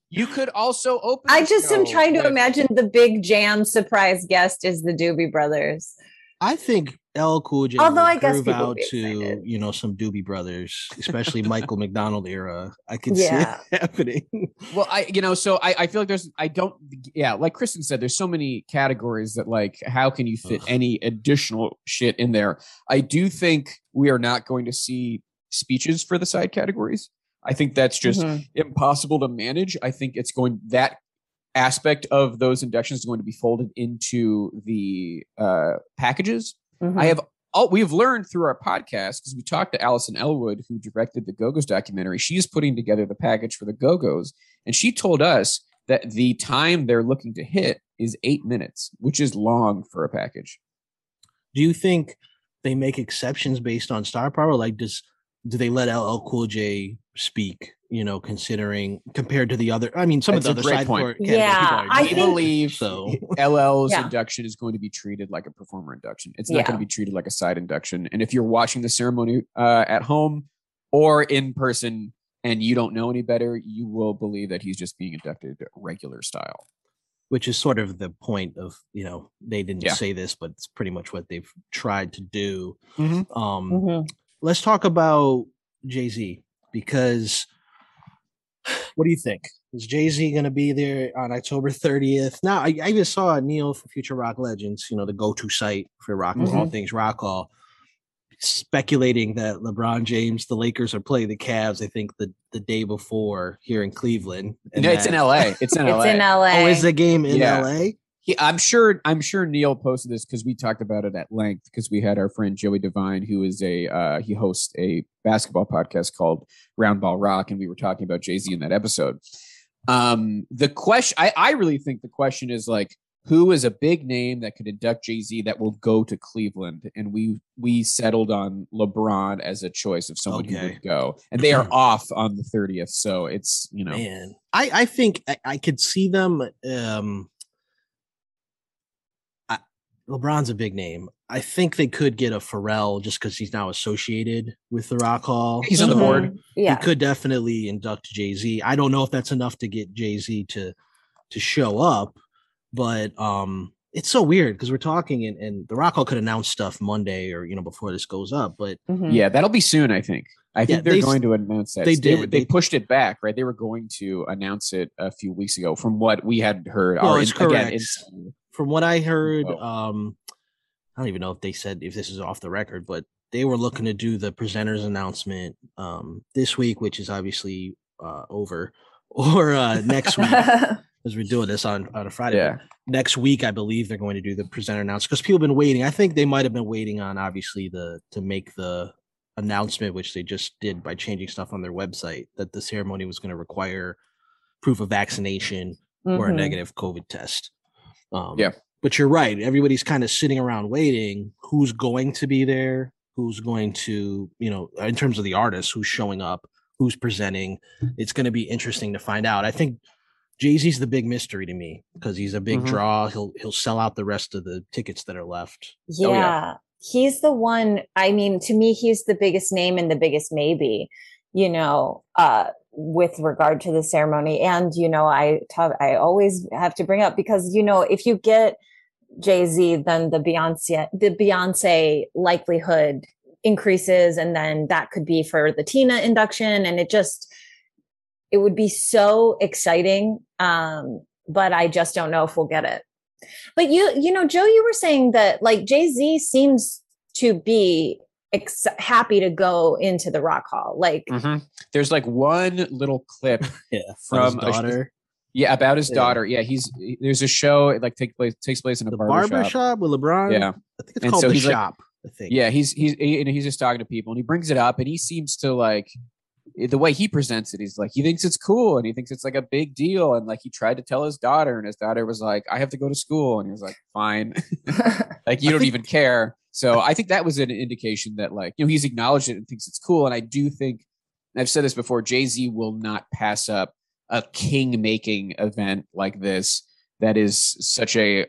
Speaker 3: you could also open.
Speaker 4: I just am
Speaker 3: show
Speaker 4: trying to
Speaker 3: with-
Speaker 4: imagine the big jam surprise guest is the Doobie Brothers.
Speaker 1: I think L Cool J
Speaker 4: Although
Speaker 1: would
Speaker 4: I guess
Speaker 1: groove
Speaker 4: people
Speaker 1: out to you know some Doobie Brothers, especially Michael (laughs) McDonald era. I could
Speaker 4: Yeah.
Speaker 1: see it happening.
Speaker 3: Well, I you know, so I, I feel like there's I don't yeah, like Kristen said, there's so many categories that like how can you fit
Speaker 1: Ugh.
Speaker 3: any additional shit in there? I do think we are not going to see speeches for the side categories. I think that's just
Speaker 4: Mhm.
Speaker 3: impossible to manage. I think it's going that aspect of those inductions is going to be folded into the uh packages.
Speaker 4: Mhm.
Speaker 3: I have all we've learned through our podcast because we talked to Alison Ellwood, who directed the Go Go's documentary. She is putting together the package for the Go Go's, and she told us that the time they're looking to hit is eight minutes, which is long for a package.
Speaker 1: Do you think they make exceptions based on star power? Like, does do they let LL Cool J speak? You know, considering compared to the other, I mean, some
Speaker 3: That's
Speaker 1: of the other side
Speaker 3: point.
Speaker 1: court
Speaker 4: Yeah, I
Speaker 3: I
Speaker 4: think-
Speaker 3: believe
Speaker 1: so.
Speaker 3: LL's
Speaker 4: Yeah.
Speaker 3: induction is going to be treated like a performer induction. It's not
Speaker 4: Yeah.
Speaker 3: going to be treated like a side induction. And if you're watching the ceremony uh, at home or in person and you don't know any better, you will believe that he's just being inducted regular style.
Speaker 1: which is sort of the point of you know they didn't
Speaker 3: Yeah.
Speaker 1: say this, but it's pretty much what they've tried to do.
Speaker 3: Mhm.
Speaker 1: Um,
Speaker 4: Mhm.
Speaker 1: Let's talk about Jay Z because what do you think? Is Jay Z going to be there on October 30th? Now, I, I even saw Neil from Future Rock Legends, you know, the go to site for rock, and all mm-hmm. things rock hall, speculating that LeBron James, the Lakers are playing the Cavs, I think, the, the day before here in Cleveland. and
Speaker 3: no, it's in LA. (laughs) It's in LA.
Speaker 4: It's in LA.
Speaker 1: Oh, is the game in
Speaker 3: Yeah.
Speaker 1: LA?
Speaker 3: He, I'm sure. I'm sure Neil posted this because we talked about it at length. Because we had our friend Joey Devine, who is a uh, he hosts a basketball podcast called Roundball Rock, and we were talking about Jay Z in that episode. Um, the question, I, I really think the question is like, who is a big name that could induct Jay Z that will go to Cleveland? And we we settled on LeBron as a choice of someone who would go, and they are (clears throat) off on the 30th. So it's you know,
Speaker 1: Man, I I think I, I could see them. Um, LeBron's a big name. I think they could get a Pharrell just because he's now associated with the Rock Hall.
Speaker 3: He's on the board.
Speaker 4: Mhm. Yeah.
Speaker 1: He could definitely induct Jay Z. I don't know if that's enough to get Jay Z to to show up, but um, it's so weird because we're talking and, and the Rock Hall could announce stuff Monday or you know before this goes up, but
Speaker 4: Mhm.
Speaker 3: Yeah, that'll be soon. I think. I think
Speaker 1: Yeah,
Speaker 3: they're
Speaker 1: they-
Speaker 3: going to announce that.
Speaker 1: they
Speaker 3: They,
Speaker 1: did.
Speaker 3: they
Speaker 1: They-
Speaker 3: pushed it back, right? They were going to announce it a few weeks ago, from what we had heard.
Speaker 1: Well, it's
Speaker 3: in- again,
Speaker 1: correct. from what I heard,
Speaker 3: Oh.
Speaker 1: um, I don't even know if they said if this is off the record, but they were looking to do the presenters announcement um, this week, which is obviously uh, over, (laughs) or uh, next week (laughs) because we're doing this on on a Friday.
Speaker 3: yeah,
Speaker 1: Next week, I believe they're going to do the presenter announcement because people have been waiting. I think they might have been waiting on obviously the to make the announcement, which they just did by changing stuff on their website that the ceremony was going to require proof of vaccination or a
Speaker 4: Mhm.
Speaker 1: negative COVID test. Um,
Speaker 3: Yeah.
Speaker 1: But you're right. Everybody's kind of sitting around waiting. Who's going to be there? Who's going to, you know, in terms of the artists, who's showing up, who's presenting? It's going to be interesting to find out. I think Jay Z's the big mystery to me because he's a big
Speaker 3: Mhm.
Speaker 1: draw. He'll he'll sell out the rest of the tickets that are left.
Speaker 4: Yeah.
Speaker 3: Oh, yeah.
Speaker 4: He's the one, I mean, to me, he's the biggest name and the biggest maybe, you know, uh, with regard to the ceremony. And, you know, I talk, I always have to bring up because, you know, if you get Jay-Z, then the Beyonce, the Beyonce likelihood increases. And then that could be for the Tina induction. And it just, it would be so exciting. Um, but I just don't know if we'll get it. But you, you know, Joe, you were saying that like Jay Z seems to be ex- happy to go into the Rock Hall. Like,
Speaker 3: Mhm. there's like one little clip (laughs)
Speaker 1: Yeah,
Speaker 3: From
Speaker 1: his
Speaker 3: a- Yeah, about his
Speaker 1: Yeah.
Speaker 3: daughter. Yeah, he's there's a show it like take place takes place in a
Speaker 1: the
Speaker 3: barber,
Speaker 1: barber
Speaker 3: shop.
Speaker 1: shop with LeBron.
Speaker 3: Yeah,
Speaker 1: I think it's
Speaker 3: And
Speaker 1: called
Speaker 3: so
Speaker 1: the
Speaker 3: he's like-
Speaker 1: shop. I think.
Speaker 3: yeah. He's he's he, and he's just talking to people, and he brings it up, and he seems to like the way he presents it. He's like he thinks it's cool, and he thinks it's like a big deal, and like he tried to tell his daughter, and his daughter was like, "I have to go to school," and he was like, "Fine." (laughs) (laughs) like you don't
Speaker 1: think-
Speaker 3: even care. So I think that was an indication that like you know he's acknowledged it and thinks it's cool. And I do think I've said this before. Jay Z will not pass up a king making event like this that is such a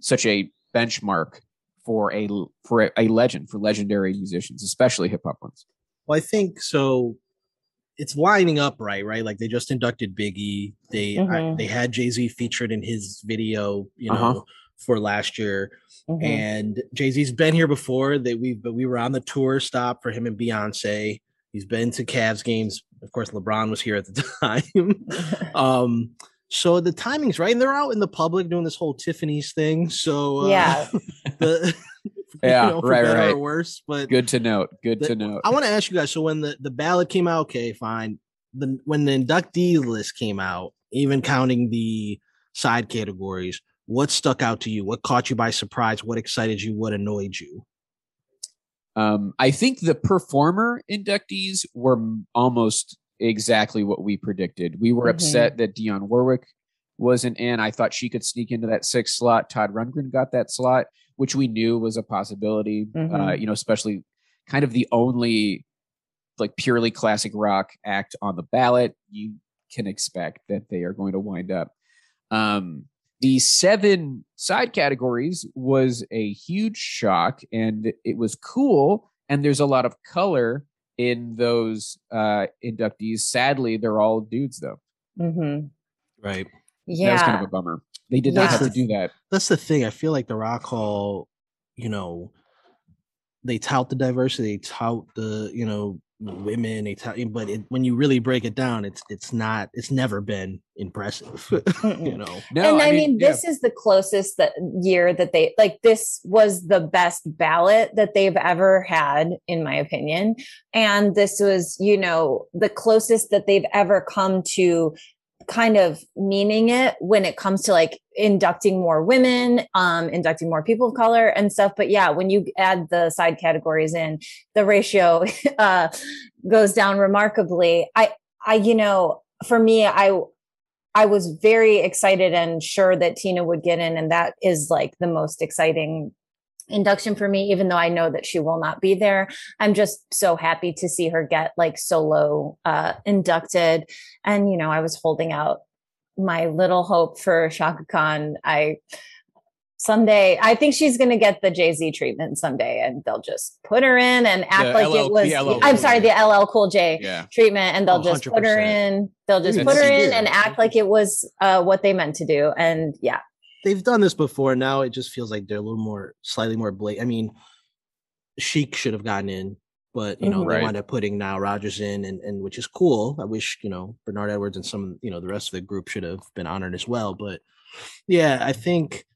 Speaker 3: such a benchmark for a for a, a legend for legendary musicians, especially hip hop ones.
Speaker 1: Well, I think so. It's lining up right, right? Like they just inducted Biggie. They I,
Speaker 4: Mhm.
Speaker 1: they had Jay Z featured in his video, you know,
Speaker 3: Uh-huh.
Speaker 1: for last year.
Speaker 4: Mhm.
Speaker 1: And Jay Z's been here before. That we but we were on the tour stop for him and Beyonce. He's been to Cavs games. Of course, LeBron was here at the (laughs) time. (laughs) um, so the timing's right, and they're out in the public doing this whole Tiffany's thing. So uh,
Speaker 4: Yeah. (laughs)
Speaker 1: the, (laughs)
Speaker 3: Yeah,
Speaker 1: you know,
Speaker 3: right,
Speaker 1: better
Speaker 3: right.
Speaker 1: or worse. But
Speaker 3: Good to note. Good
Speaker 1: the-
Speaker 3: to note.
Speaker 1: I want to ask you guys. So when the the ballot came out, okay, fine. The when the inductee list came out, even counting the side categories, what stuck out to you? What caught you by surprise? What excited you? What annoyed you?
Speaker 3: Um, I think the performer inductees were almost exactly what we predicted. We were
Speaker 4: Mhm.
Speaker 3: upset that Dionne Warwick wasn't in. I thought she could sneak into that sixth slot. Todd Rundgren got that slot, which we knew was a possibility. Uh,
Speaker 4: Mhm.
Speaker 3: you know, especially kind of the only like purely classic rock act on the ballot, you can expect that they are going to wind up. Um, the seven side categories was a huge shock, and it was cool. And there's a lot of color in those uh, inductees. Sadly, they're all dudes, though.
Speaker 4: Mm-hmm.
Speaker 1: Right.
Speaker 4: Yeah.
Speaker 3: That was kind of a bummer. They did not
Speaker 4: Yeah.
Speaker 3: have to do that.
Speaker 1: That's the thing. I feel like the Rock Hall, you know, they tout the diversity, they tout the, you know, women, they tout, but it, when you really break it down, it's it's not, it's never been impressive. (laughs) (laughs) you know.
Speaker 3: No,
Speaker 4: and I, mean,
Speaker 3: yeah.
Speaker 4: this is the closest that year that they like. This was the best ballot that they've ever had, in my opinion. And this was, you know, the closest that they've ever come to kind of meaning it when it comes to like inducting more women, um, inducting more people of color and stuff. But yeah, when you add the side categories in, the ratio (laughs) uh, goes down remarkably. I, I, you know, for me, I I was very excited and sure that Tina would get in, and that is like the most exciting induction for me, even though I know that she will not be there. I'm just so happy to see her get like solo uh, inducted. And, you know, I was holding out my little hope for Chaka Khan. I someday I think she's gonna get the Jay-Z treatment someday and they'll just put her in and act
Speaker 3: The
Speaker 4: like
Speaker 3: LL
Speaker 4: it was
Speaker 3: the
Speaker 4: I'm sorry, the LL cool J
Speaker 3: Yeah.
Speaker 4: treatment and they'll
Speaker 1: Oh,
Speaker 4: just put her in they'll just
Speaker 3: Even
Speaker 4: put her in
Speaker 1: severe.
Speaker 4: and act like it was uh, what they meant to do and yeah
Speaker 1: They've done this before. Now it just feels like they're a little more, slightly more blatant. I mean, Chic should have gotten in, but you know,
Speaker 4: Mhm.
Speaker 1: they
Speaker 3: Right.
Speaker 1: wound up putting Nile Rodgers in and, and which is cool. I wish, you know, Bernard Edwards and some, you know, the rest of the group should have been honored as well. But yeah, I think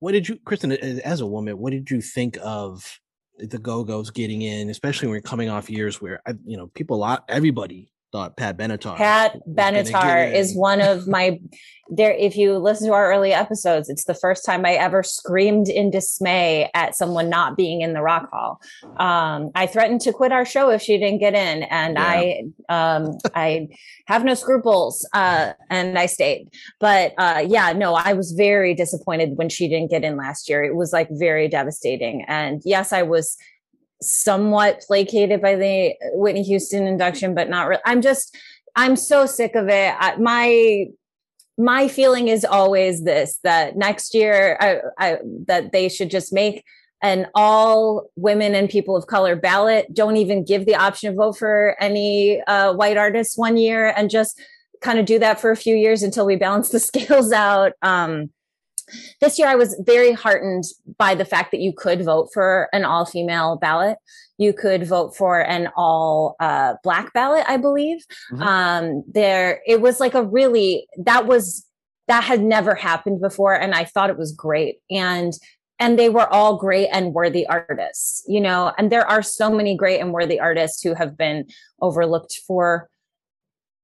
Speaker 1: what did you Kristen as a woman, what did you think of the go-go's getting in, especially when you're coming off years where I, you know, people a lot everybody thought Pat Benatar.
Speaker 4: Pat
Speaker 1: was gonna get
Speaker 4: Benatar is one of my (laughs) there if you listen to our early episodes it's the first time I ever screamed in dismay at someone not being in the rock hall. Um, I threatened to quit our show if she didn't get in and I um, I have no scruples uh, and I stayed. But uh, yeah no I was very disappointed when she didn't get in last year. It was like very devastating. And yes I was somewhat placated by the Whitney Houston induction, but not really. I'm just, I'm so sick of it. I, my, my feeling is always this: that next year, I, I, that they should just make an all women and people of color ballot. Don't even give the option to vote for any uh, white artists one year, and just kind of do that for a few years until we balance the (laughs) scales out. Um, this year I was very heartened by the fact that you could vote for an all female ballot. You could vote for an all uh, black ballot, I believe.
Speaker 3: Mhm.
Speaker 4: Um, there, it was like a really, that was, that had never happened before. And I thought it was great. And, and they were all great and worthy artists, you know, and there are so many great and worthy artists who have been overlooked for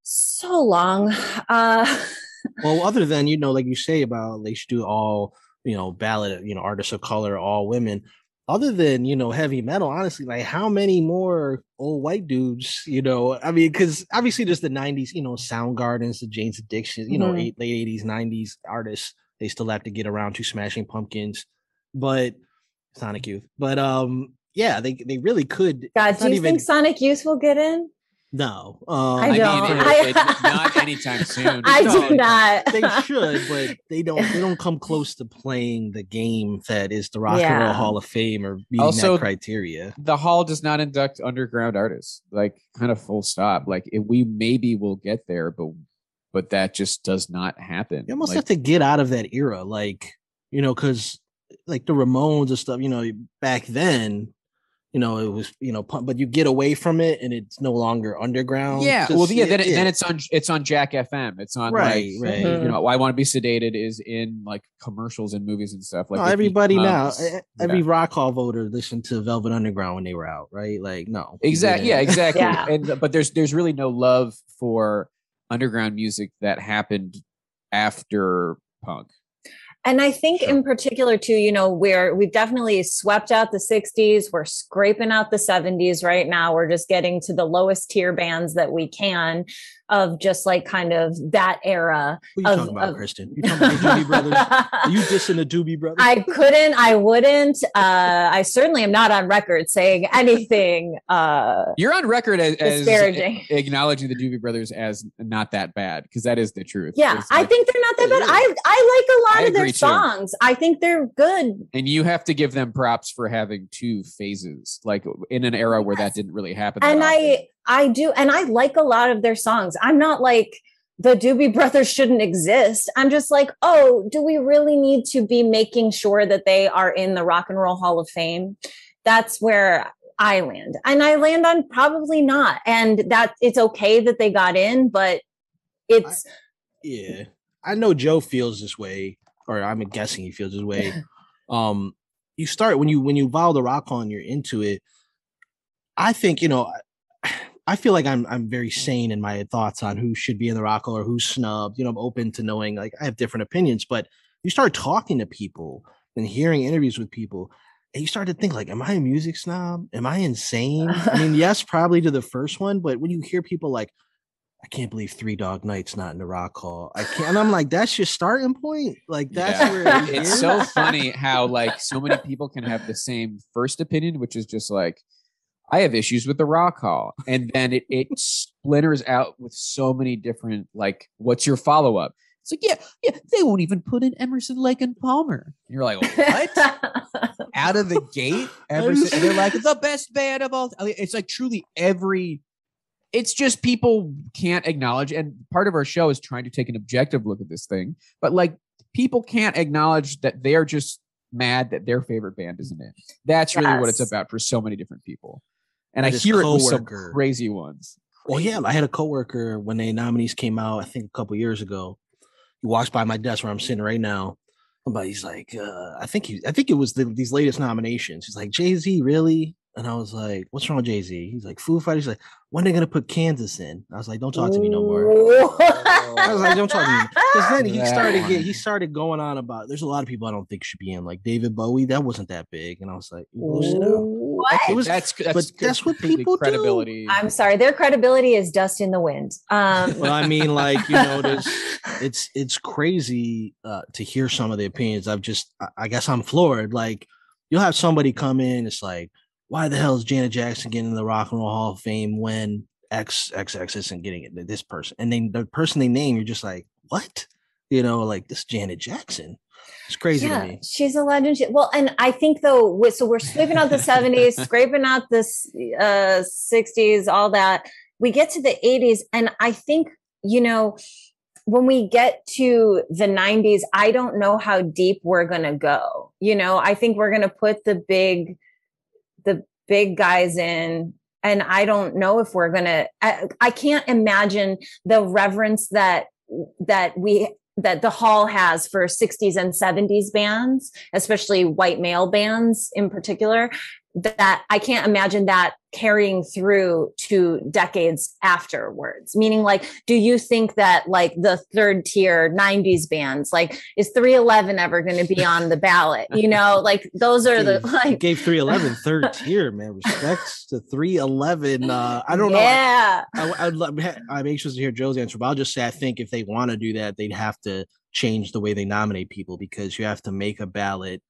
Speaker 4: so long. Uh, (laughs)
Speaker 1: well, other than you know, like you say about they should do all you know ballot, you know, artists of color, all women. Other than you know heavy metal, honestly, like how many more old white dudes? You know, I mean, because obviously there's the '90s, you know, Soundgardens, the Jane's Addiction, you know,
Speaker 4: Mhm.
Speaker 1: eight, late '80s, '90s artists. They still have to get around to Smashing Pumpkins, but Sonic Youth. But um, yeah, they they really could.
Speaker 4: God, do you
Speaker 1: even-
Speaker 4: think Sonic Youth will get in?
Speaker 1: No, um,
Speaker 4: I
Speaker 3: I,
Speaker 4: don't.
Speaker 3: mean, it-
Speaker 4: I-
Speaker 3: it- not (laughs) anytime soon.
Speaker 4: I
Speaker 1: No,
Speaker 4: do not.
Speaker 1: they (laughs) should, but they don't. They don't come close to playing the game that is the Rock and Roll Hall of Fame or meeting
Speaker 3: Also-
Speaker 1: that criteria.
Speaker 3: the hall does not induct underground artists like kind of full stop like it, we maybe will get there but but that just does not happen
Speaker 1: You almost
Speaker 3: Like,
Speaker 1: have to get out of that era, like you know, because like the Ramones and stuff. You know, back then, you know, it was you know, punk- but you get away from it and it's no longer underground.
Speaker 3: yeah
Speaker 1: Just-
Speaker 3: well yeah then, it,
Speaker 1: yeah.
Speaker 3: then it's on it's on jack fm it's on
Speaker 1: right,
Speaker 3: like
Speaker 1: right.
Speaker 3: You mm-hmm. know i want to be sedated is in like commercials and movies and stuff like
Speaker 1: no,
Speaker 3: it
Speaker 1: everybody now,
Speaker 3: becomes-
Speaker 1: e- every
Speaker 3: yeah.
Speaker 1: rock hall voter listened to Velvet Underground when they were out, right? Like, no,
Speaker 3: exactly yeah exactly
Speaker 4: Yeah.
Speaker 3: and but there's there's really no love for underground music that happened after punk
Speaker 4: And I think in particular too, you know, we're we've definitely swept out the 60s, we're scraping out the 70s right now. We're just getting to the lowest tier bands that we can of just like kind of that era.
Speaker 1: What are you
Speaker 4: of,
Speaker 1: talking about,
Speaker 4: of-
Speaker 1: Kristen? You talking about the Doobie Brothers? Are (laughs) you dissing the Doobie Brothers?
Speaker 4: I couldn't, I wouldn't. Uh, I certainly am not on record saying anything uh
Speaker 3: You're on record as, as
Speaker 4: disparaging.
Speaker 3: acknowledging the Doobie Brothers as not that bad because that is the truth.
Speaker 4: Yeah,
Speaker 3: It's
Speaker 4: I think they're not that bad. I I like a lot
Speaker 3: I
Speaker 4: of their
Speaker 3: agree, too.
Speaker 4: songs. I think they're good.
Speaker 3: and you have to give them props for having two phases, like in an era where that didn't really happen.
Speaker 4: And
Speaker 3: often.
Speaker 4: I I do and I like a lot of their songs. I'm not like the Doobie Brothers shouldn't exist. I'm just like, oh, do we really need to be making sure that they are in the Rock and Roll Hall of Fame? That's where I land. And I land on probably not. And that it's okay that they got in, but it's
Speaker 1: yeah, I know Joe feels this way, or I'm guessing he feels this way. (laughs) Um, you start when you when you follow the rock on, you're into it. I think you know. I- I feel like I'm I'm very sane in my thoughts on who should be in the rock hall or who's snubbed. You know, I'm open to knowing like I have different opinions, but you start talking to people and hearing interviews with people, and you start to think like, am I a music snob? Am I insane? I mean, (laughs) yes, probably to the first one, but when you hear people like, I can't believe Three Dog Night's not in the Rock Hall. I can't. And I'm like, that's your starting point. Like that's
Speaker 3: Yeah.
Speaker 1: where it
Speaker 3: it's so funny how like so many people can have the same first opinion, which is just like I have issues with the Rock Hall, and then it it (laughs) splinters out with so many different like, what's your follow up? It's like yeah, yeah, they won't even put in Emerson, Lake, and Palmer. And you're like, what? (laughs) Out of the gate, Emerson, they're like the best band of all. Mean, It's like truly every. It's just people can't acknowledge, and part of our show is trying to take an objective look at this thing. But like, people can't acknowledge that they are just mad that their favorite band isn't in. That's really what it's about for so many different people. And I hear it with some crazy ones.
Speaker 1: Well, yeah, I had a coworker when the nominees came out, I think a couple years ago. He walks by my desk where I'm sitting right now. But he's like, uh, I think he, I think it was the, these latest nominations. He's like, Jay Z, really? And I was like, What's wrong with Jay Z? He's like, Foo Fighters. He's like, when are they gonna put Kansas in? I was like, Don't talk to me no more. I was like, don't talk to me. Because then he started get, he started going on about there's a lot of people I don't think should be in, like David Bowie. That wasn't that big, and I was like, "Go.
Speaker 4: What?
Speaker 1: It was-
Speaker 3: that's that's,
Speaker 1: but that's what
Speaker 3: completely
Speaker 1: people do.
Speaker 4: I'm sorry, their credibility is dust in the wind. Um,
Speaker 1: Well, I mean, like you know, there's (laughs) it's it's crazy uh, to hear some of the opinions. I've just, I- I guess, I'm floored. Like you'll have somebody come in, it's like, why the hell is Janet Jackson getting in the Rock and Roll Hall of Fame when X X X isn't getting it? This person, and then the person they name, you're just like, what? You know, like this Janet Jackson. It's crazy to me.
Speaker 4: she's a legend. Well, and I think though, with, so we're sweeping out the 70s, scraping out the (laughs) uh, 60s, all that. We get to the 80s, and I think, you know, when we get to the 90s, I don't know how deep we're going to go. You know, I think we're going to put the big, the big guys in. And I don't know if we're gonna. I, I can't imagine the reverence that that we that the hall has for 60s and 70s bands, especially white male bands in particular, that I can't imagine that carrying through to decades afterwards. Meaning, like, do you think that like the third tier 90s bands, like, is 311 ever going to be on the ballot? You know, (laughs) like those are the like
Speaker 1: gave 311 (laughs) third tier, man. Respects to 311. Uh, I don't know.
Speaker 4: Yeah.
Speaker 1: I, I'd love, I'm anxious to hear Joe's answer, but I'll just say I think if they want to do that, they'd have to change the way they nominate people because you have to make a ballot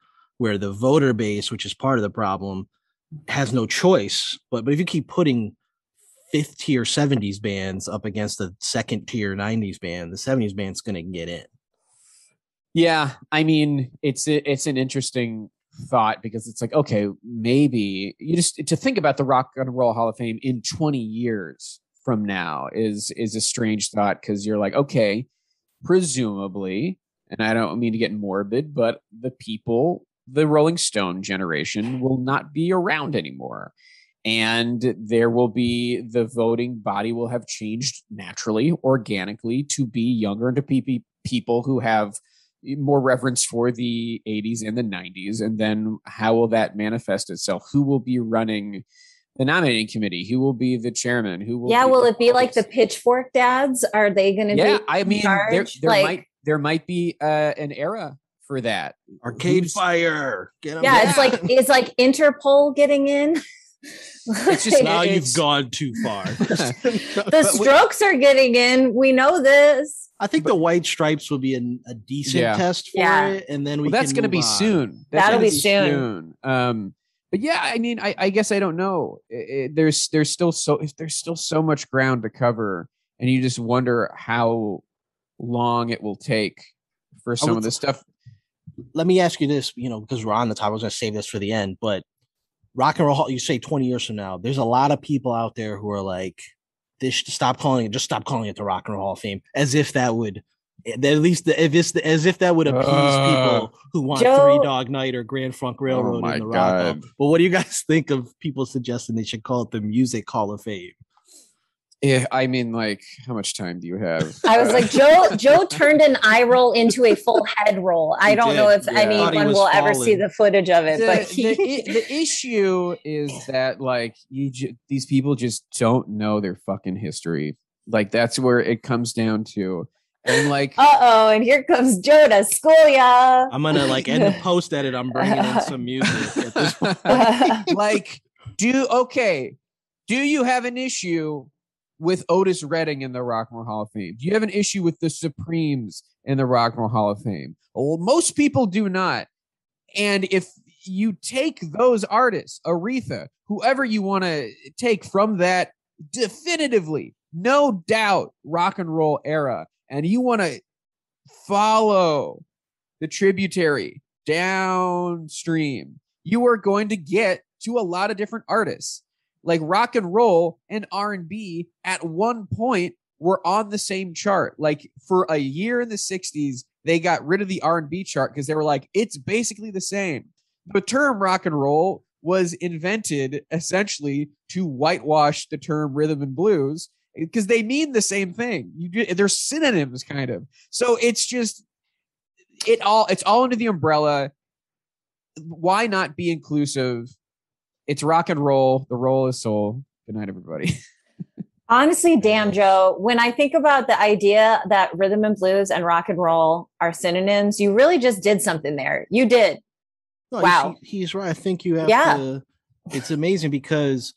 Speaker 1: where the voter base, which is part of the problem, has no choice. But but if you keep putting fifth tier 70s bands up against the second tier 90s band, the 70s band's gonna get in.
Speaker 3: Yeah, I mean, it's it's an interesting thought because it's like, okay, maybe you just to think about the Rock and Roll Hall of Fame in 20 years from now is is a strange thought because you're like, okay, presumably, and I don't mean to get morbid, but the people, the Rolling Stone generation, will not be around anymore. And there will be the voting body will have changed naturally, organically to be younger and to pe- people who have more reverence for the 80s and the 90s and then how will that manifest itself who will be running the nominating committee who will be the chairman who will
Speaker 4: Yeah. Will it be like the pitchfork dads? Are they going to
Speaker 3: yeah
Speaker 4: be?
Speaker 3: i mean there, there
Speaker 4: Like-
Speaker 3: might there might be uh, an era for that.
Speaker 1: Arcade
Speaker 3: Who's-
Speaker 1: Fire. Get 'em
Speaker 4: Yeah,
Speaker 1: back.
Speaker 4: it's like it's like Interpol getting in. (laughs)
Speaker 3: It's just
Speaker 1: now you've (laughs) gone too far. (laughs)
Speaker 4: the strokes are getting in. We know this.
Speaker 1: I think the white stripes will be an, a decent
Speaker 3: Yeah.
Speaker 1: test for
Speaker 4: Yeah.
Speaker 1: it, and then we.
Speaker 3: well, that's
Speaker 1: going to
Speaker 3: be soon. That's
Speaker 4: That'll
Speaker 3: gonna
Speaker 4: be soon.
Speaker 3: Um, but yeah, I mean, I, I guess I don't know. It- it- there's there's still so there's still so much ground to cover, and you just wonder how long it will take for some
Speaker 1: would-
Speaker 3: of this stuff.
Speaker 1: Let me ask you this, you know, because we're on the top. I was going to save this for the end, but Rock and Roll Hall. You say twenty years from now, there's a lot of people out there who are like, "This stop calling it. Just stop calling it the Rock and Roll Hall of Fame," as if that would. At least, the, if it's the, as if that would appease
Speaker 3: Uh,
Speaker 1: people who want
Speaker 4: Joe-
Speaker 1: Three Dog Night or Grand Funk Railroad
Speaker 3: my
Speaker 1: in the Rock. Hall. But what do you guys (laughs) think of people suggesting they should call it the Music Hall of Fame?
Speaker 3: Yeah, I mean, like, how much time do you have?
Speaker 4: I was like, Joe. (laughs) Joe turned an eye roll into a full head roll. I
Speaker 1: He
Speaker 4: don't know if
Speaker 3: yeah.
Speaker 4: Anyone
Speaker 1: was
Speaker 4: will ever see the footage of it,
Speaker 3: the,
Speaker 4: but
Speaker 3: the,
Speaker 4: he,
Speaker 3: i- the issue is that like you ju- these people just don't know their fucking history like that's where it comes down to and like
Speaker 4: uh oh, and here comes Joe to school ya.
Speaker 1: I'm gonna like end the (laughs) post edit. I'm bringing in some music at this point. (laughs)
Speaker 3: like do okay do you have an issue with Otis Redding in the Rock and Roll Hall of Fame? Do you have an issue with the Supremes in the Rock and Roll Hall of Fame? Well, most people do not. And if you take those artists, Aretha, whoever you want to take from that definitively, no doubt, rock and roll era, and you want to follow the tributary downstream, you are going to get to a lot of different artists. Like rock and roll and R&B at one point were on the same chart. Like for a year in the 60s, they got rid of the R&B chart because they were like it's basically the same. The term rock and roll was invented essentially to whitewash the term rhythm and blues eh, because they mean the same thing. You they're synonyms kind of. So it's just it all it's all under the umbrella. Why not be inclusive? It's rock and roll. The roll is soul. Good night, everybody. (laughs)
Speaker 4: Honestly, damn, Joe, when I think about the idea that rhythm and blues and rock and roll are synonyms, you really just did something there. You did.
Speaker 1: No,
Speaker 4: Wow.
Speaker 1: he- he's right. I think you have
Speaker 4: Yeah.
Speaker 1: to. It's amazing because,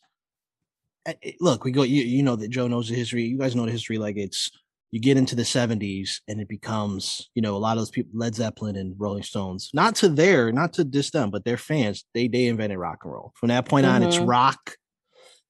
Speaker 1: uh, look, we go. You, you know that Joe knows the history. You guys know the history. Like it's you get into the '70s and it becomes, you know, a lot of those people, Led Zeppelin and Rolling Stones. Not to their, not to diss them, but their fans. They they invented rock and roll. From that point on, it's
Speaker 4: Mhm.
Speaker 1: rock.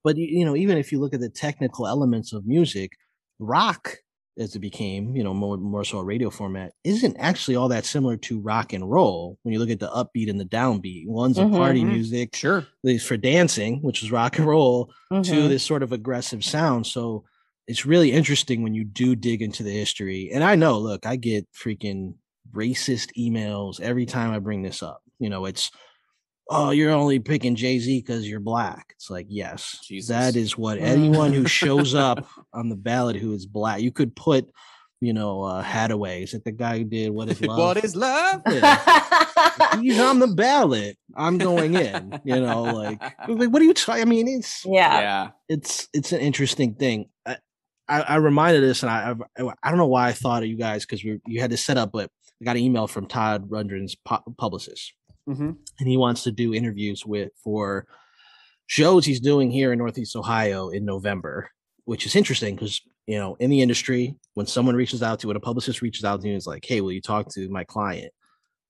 Speaker 1: But you know, even if you look at the technical elements of music, rock as it became, you know, more more so a radio format, isn't actually all that similar to rock and roll when you look at the upbeat and the downbeat. One's a party
Speaker 4: Mhm.
Speaker 1: music,
Speaker 3: sure.
Speaker 1: at least for dancing, which is rock and roll, to
Speaker 4: Mhm.
Speaker 1: this sort of aggressive sound. So it's really interesting when you do dig into the history. And I know, look, I get freaking racist emails every time I bring this up. You know, it's oh, you're only picking Jay Z because you're black. It's like, yes,
Speaker 3: Jesus.
Speaker 1: that is what anyone who (laughs) shows up on the ballot who is black. You could put, you know, uh, Hadaway. Is it the guy who did What Is (laughs) Love?
Speaker 3: what is love?
Speaker 1: He's on the ballot. I'm going in. You know, like, (laughs) like what are you talking? I mean, it's
Speaker 4: yeah.
Speaker 3: yeah.
Speaker 1: it's it's an interesting thing. I, I, I reminded this, and I I've, I don't know why I thought of you guys because we you had this set up, but I got an email from Todd Rundgren's pu- publicist,
Speaker 3: Mm-hmm.
Speaker 1: and he wants to do interviews with for shows he's doing here in Northeast Ohio in November, which is interesting because you know in the industry when someone reaches out to when a publicist reaches out to you and is like, hey, will you talk to my client?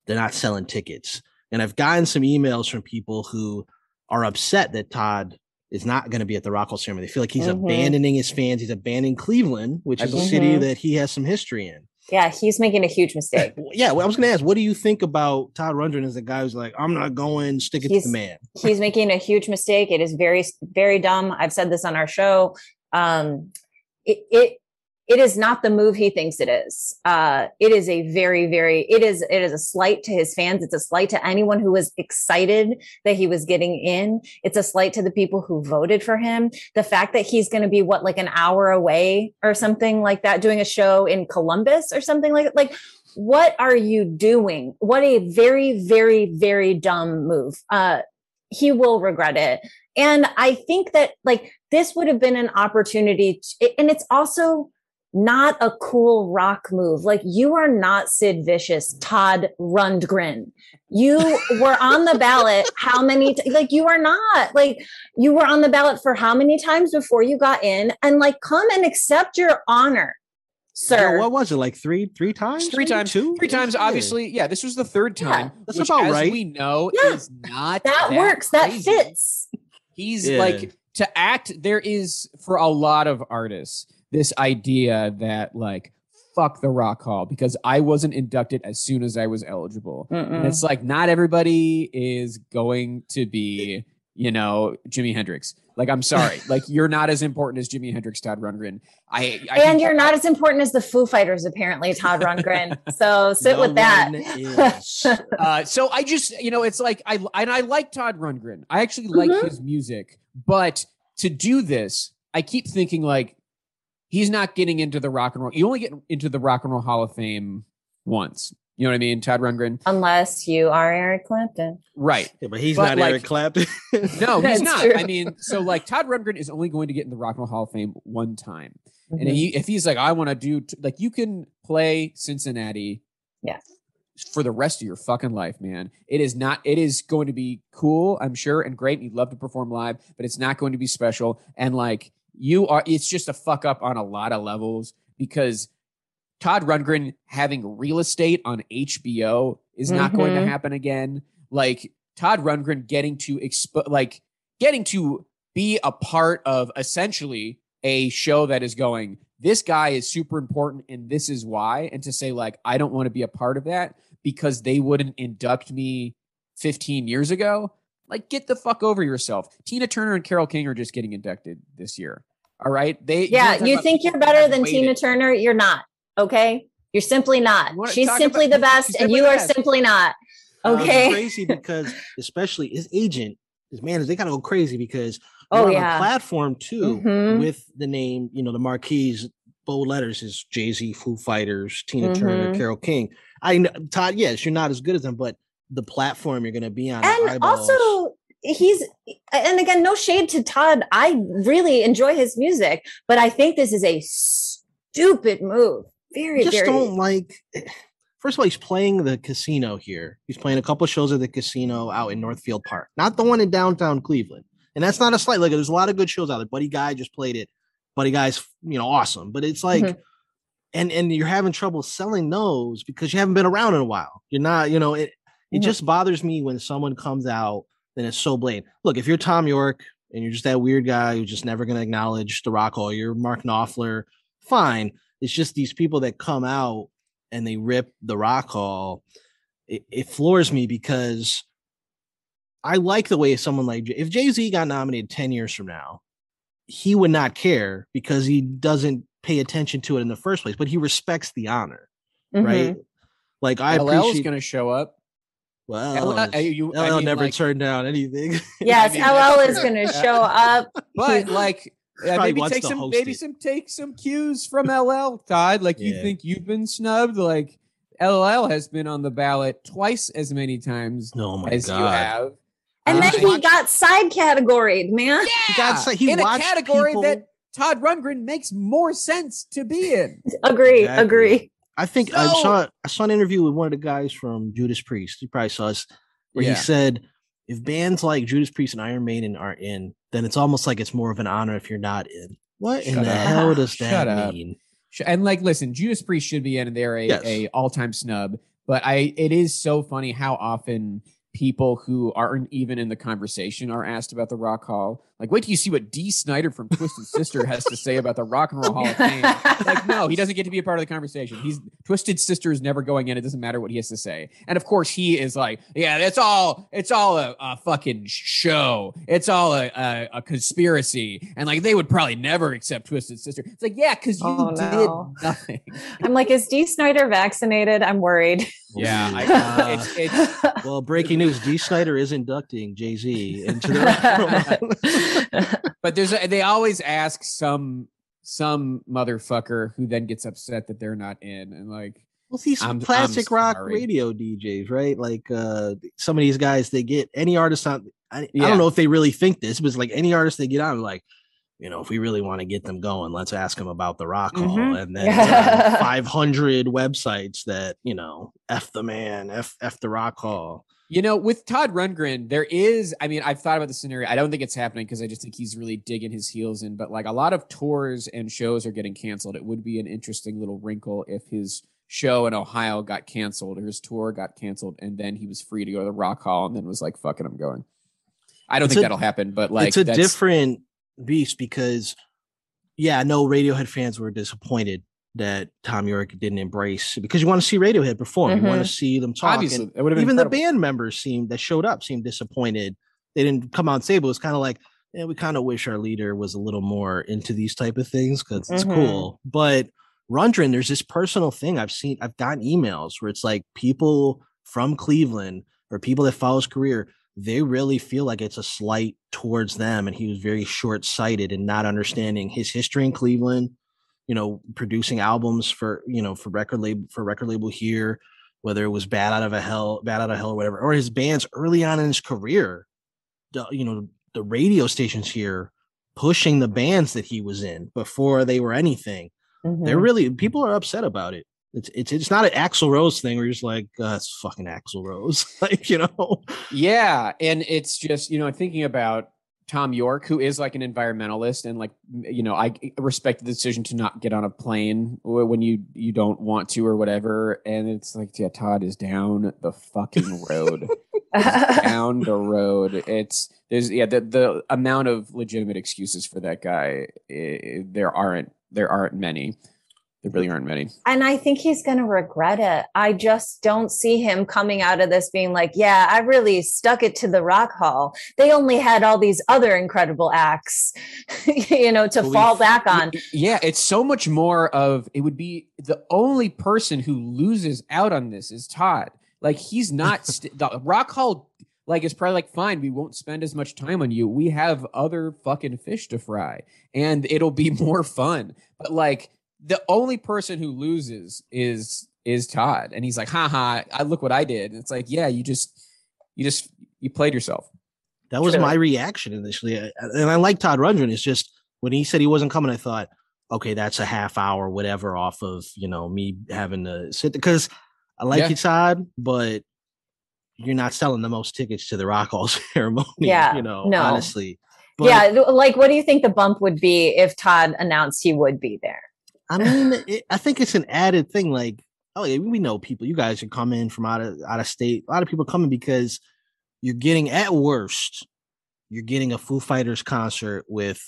Speaker 1: They're not selling tickets, and I've gotten some emails from people who are upset that Todd is not going to be at the Rock Hall ceremony. They feel like he's
Speaker 4: Mhm.
Speaker 1: abandoning his fans. He's abandoning Cleveland, which is a city that he has some history in.
Speaker 4: Yeah, he's making a huge mistake. (laughs)
Speaker 1: Yeah, well, I was going to ask, what do you think about Todd Rundgren as a guy who's like, I'm not going, stick it to the man. (laughs)
Speaker 4: he's making a huge mistake. It is very, very dumb. I've said this on our show. Um, it, it, it is not the move he thinks it is. Uh, it is a very, very, it is, it is a slight to his fans. It's a slight to anyone who was excited that he was getting in. It's a slight to the people who voted for him. The fact that he's going to be what, like an hour away or something like that, doing a show in Columbus or something like like what are you doing? What a very, very, very dumb move. Uh, he will regret it. And I think that like this would have been an opportunity, to, and it's also not a cool rock move. Like you are not Sid Vicious, Todd Rundgren. You were on the ballot how many t- like you are not. Like you were on the ballot for how many times before you got in and like come and accept your honor. Sir.
Speaker 1: Yeah, what was it like three three times?
Speaker 3: three times,
Speaker 1: two,
Speaker 3: three times. Obviously, yeah. This was the third
Speaker 4: Yeah,
Speaker 3: time.
Speaker 1: that's
Speaker 3: which,
Speaker 1: about
Speaker 3: as
Speaker 1: right.
Speaker 3: We know
Speaker 4: Yeah.
Speaker 3: is not
Speaker 4: that, works. That fits.
Speaker 3: He's
Speaker 1: Yeah.
Speaker 3: like to act. There is for a lot of artists this idea that like fuck the rock hall because I wasn't inducted as soon as I was eligible. And it's like not everybody is going to be, you know, Jimi Hendrix. Like I'm sorry, (laughs) like you're not as important as Jimi Hendrix, Todd Rundgren. I, I
Speaker 4: And you're not as important as the Foo Fighters, apparently, Todd Rundgren. So (laughs) sit
Speaker 1: No
Speaker 4: with that.
Speaker 3: Uh, so I just, you know, it's like I and I like Todd Rundgren. I actually like
Speaker 4: Mhm.
Speaker 3: his music, but to do this, I keep thinking like he's not getting into the rock and roll. You only get into the Rock and Roll Hall of Fame once. You know what I mean, Todd Rundgren,
Speaker 4: Unless you are Eric Clapton.
Speaker 3: right?
Speaker 1: Yeah, but he's
Speaker 3: But,
Speaker 1: not
Speaker 3: like-
Speaker 1: Eric Clapton. (laughs)
Speaker 3: No, he's not.
Speaker 4: true.
Speaker 3: I mean, so like Todd Rundgren is only going to get in the Rock and Roll Hall of Fame one time. And
Speaker 4: Mhm.
Speaker 3: he, if he's like, I want to do, t-, like, you can play Cincinnati,
Speaker 4: Yeah.
Speaker 3: for the rest of your fucking life, man. It is not. It is going to be cool, I'm sure, and great. And you'd love to perform live, but it's not going to be special. And like, you are, it's just a fuck up on a lot of levels because Todd Rundgren having real estate on HBO is not going to
Speaker 4: Mhm.
Speaker 3: happen again. Like Todd Rundgren getting to expo- like getting to be a part of essentially a show that is going this guy is super important and this is why and to say like I don't want to be a part of that because they wouldn't induct me 15 years ago like get the fuck over yourself Tina Turner and Carole King are just getting inducted this year all right they
Speaker 4: Yeah,
Speaker 3: wanna
Speaker 4: you think you're better than
Speaker 3: waited.
Speaker 4: Tina Turner? You're not. Okay. You're simply not.
Speaker 3: You
Speaker 4: She's simply
Speaker 3: about-
Speaker 4: the best,
Speaker 3: she's
Speaker 4: and you
Speaker 3: the
Speaker 4: are
Speaker 3: best.
Speaker 4: simply not.
Speaker 1: Uh, it's
Speaker 4: Okay.
Speaker 1: crazy (laughs) because especially his agent, his managers, they gotta go crazy because
Speaker 4: Oh,
Speaker 1: you're on
Speaker 4: yeah.
Speaker 1: a platform too
Speaker 4: Mhm.
Speaker 1: with the name, you know, the marquees, bold letters is Jay Z, Foo Fighters, Tina Turner,
Speaker 4: Mhm.
Speaker 1: Carole King. I know Todd, yes, you're not as good as them, but the platform you're gonna be on,
Speaker 4: and also he's and again no shade to todd i really enjoy his music but i think this is a stupid move very
Speaker 1: I just
Speaker 4: very
Speaker 1: don't like. First of all, he's playing the casino here. He's playing a couple shows at the casino out in Northfield Park, not the one in downtown Cleveland. And that's not a slight. Look, there's a lot of good shows out there. Buddy Guy just played it. Buddy Guy's you know awesome, but it's like,
Speaker 4: Mhm.
Speaker 1: and and you're having trouble selling those because you haven't been around in a while. You're not, you know, it. It
Speaker 4: Mhm.
Speaker 1: just bothers me when someone comes out and it's so blatant. Look, if you're Thom Yorke and you're just that weird guy who's just never going to acknowledge the Rock Hall, you're Mark Knopfler, fine. It's just these people that come out and they rip the Rock Hall. It, it floors me because I like the way someone like if Jay Z got nominated 10 years from now, he would not care because he doesn't pay attention to it in the first place, but he respects the honor,
Speaker 4: Mhm.
Speaker 1: right? Like I
Speaker 3: LL is
Speaker 1: appreciate.
Speaker 3: going to show up.
Speaker 1: Well,
Speaker 3: LL
Speaker 1: LL,
Speaker 3: you- I
Speaker 1: LL
Speaker 3: mean,
Speaker 1: never
Speaker 3: like-
Speaker 1: turned down anything. (laughs)
Speaker 4: yes
Speaker 3: mean,
Speaker 4: ll
Speaker 3: that's
Speaker 4: is going to show up (laughs)
Speaker 3: But (laughs) like,
Speaker 1: Probably
Speaker 3: maybe take some, maybe
Speaker 1: it.
Speaker 3: some, take some cues from LL. Todd, like you think you've been snubbed? Like LL has been on the ballot twice as many times
Speaker 1: oh my
Speaker 3: as
Speaker 1: god!
Speaker 3: you have.
Speaker 4: and
Speaker 3: Uh,
Speaker 4: then he
Speaker 3: watched-
Speaker 4: got side categoried man
Speaker 3: yeah,
Speaker 1: got sa- he
Speaker 3: in a category
Speaker 1: people-
Speaker 3: that Todd Rundgren makes more sense to be in.
Speaker 4: agree
Speaker 1: Exactly.
Speaker 4: agree
Speaker 1: I think uh,
Speaker 3: I
Speaker 1: saw I saw an interview with one of the guys from Judas Priest. You probably saw us where
Speaker 3: Yeah.
Speaker 1: he said if bands like Judas Priest and Iron Maiden aren't in, then it's almost like it's more of an honor if you're not in. What in
Speaker 3: Shut
Speaker 1: the hell does
Speaker 3: Shut
Speaker 1: that
Speaker 3: up.
Speaker 1: mean?
Speaker 3: Sh- And like, listen, Judas Priest should be in, and they're a,
Speaker 1: Yes.
Speaker 3: a all time snub. But I, it is so funny how often people who aren't even in the conversation are asked about the Rock Hall. Like, wait till you see what Dee Snider from Twisted Sister has to say about the Rock and Roll Hall of Fame. (laughs) Like, no, he doesn't get to be a part of the conversation. He's Twisted Sister is never going in. It doesn't matter what he has to say. And of course, he is like, yeah, it's all, it's all a, a fucking show. It's all a, a, a conspiracy. And like, they would probably never accept Twisted Sister. It's like, yeah, because you
Speaker 4: Oh, no.
Speaker 3: did nothing.
Speaker 4: i'm like is dee snider vaccinated i'm worried
Speaker 3: Yeah, I, (laughs)
Speaker 1: Uh,
Speaker 3: it's, it's
Speaker 1: well, breaking (laughs) news: Dee Snider is inducting Jay Z into the. Rock. (laughs) (laughs)
Speaker 3: But there's a, they always ask some some motherfucker who then gets upset that they're not in and like
Speaker 1: well, these
Speaker 3: I'm- I'm
Speaker 1: classic rock radio DJs, right? Like uh some of these guys, they get any artist on. I, I don't know if they really think this, but it's like any artist they get on, like, you know, if we really want to get them going, let's ask them about the Rock Hall.
Speaker 4: Mhm.
Speaker 1: And then uh, (laughs) 500 websites that, you know, F the man, F, F the Rock Hall.
Speaker 3: You know, with Todd Rundgren, there is, I mean, I've thought about the scenario. I don't think it's happening because I just think he's really digging his heels in, but like a lot of tours and shows are getting canceled. It would be an interesting little wrinkle if his show in Ohio got canceled or his tour got canceled and then he was free to go to the Rock Hall and then was like, fucking, I'm going. I don't
Speaker 1: It's
Speaker 3: think
Speaker 1: a-
Speaker 3: that'll happen, but like,
Speaker 1: it's a different beast because, yeah, know Radiohead fans were disappointed that Thom Yorke didn't embrace because you want to see Radiohead perform. You want to see them talk.
Speaker 3: Obviously, it would have
Speaker 1: even the band members seemed that showed up seemed disappointed. They didn't come out and say, but it was kind of like, yeah, we kind of wish our leader was a little more into these type of things because it's
Speaker 4: Mhm.
Speaker 1: cool. But Rundgren, there's this personal thing I've seen. I've gotten emails where it's like people from Cleveland or people that follow his career, they really feel like it's a slight towards them, and he was very short sighted and not understanding his history in Cleveland. You know, producing albums for you know for record label for record label here, whether it was Bat Out of a Hell, Bat Out of Hell, or whatever, or his bands early on in his career. The, you know, the radio stations here pushing the bands that he was in before they were anything.
Speaker 4: Mhm.
Speaker 1: They're really people are upset about it. It's it's it's not an Axl Rose thing where you're just like, uh, it's fucking Axl Rose, (laughs) like you know.
Speaker 3: Yeah, and it's just you know thinking about Thom Yorke, who is like an environmentalist, and like you know I respect the decision to not get on a plane when you you don't want to or whatever, and it's like yeah, Todd is down the fucking road, (laughs) down the road. It's there's yeah the the amount of legitimate excuses for that guy eh, there aren't there aren't many. There really aren't many.
Speaker 4: and I think he's going to regret it. I just don't see him coming out of this being like, yeah, I really stuck it to the Rock Hall. They only had all these other incredible acts, (laughs) you know, to
Speaker 1: we-
Speaker 4: fall back on.
Speaker 3: Yeah, it's so much more of it would be the only person who loses out on this is Todd. Like he's not (laughs) st- the Rock Hall. Like it's probably like fine, we won't spend as much time on you. We have other fucking fish to fry, and it'll be (laughs) more fun. But like the only person who loses is is Todd, and he's like, "Ha ha! I look what I did. And it's like, yeah, you just you just you played yourself.
Speaker 1: That was
Speaker 4: True.
Speaker 1: my reaction initially, and I like Todd Rundgren. It's just when he said he wasn't coming, I thought, okay, that's a half hour, whatever, off of you know me having to sit because I like
Speaker 3: Yeah.
Speaker 1: you, Todd, but you're not selling the most tickets to the Rock Hall (laughs) ceremony.
Speaker 4: Yeah,
Speaker 1: you know,
Speaker 4: no.
Speaker 1: honestly. But,
Speaker 4: yeah, like what do you think the bump would be if Todd announced he would be there?
Speaker 1: I mean, it, I think it's an added thing. Like, oh yeah, we know people. You guys are coming from out of out of state. A lot of people coming because you're getting at worst, you're getting a Foo Fighters concert with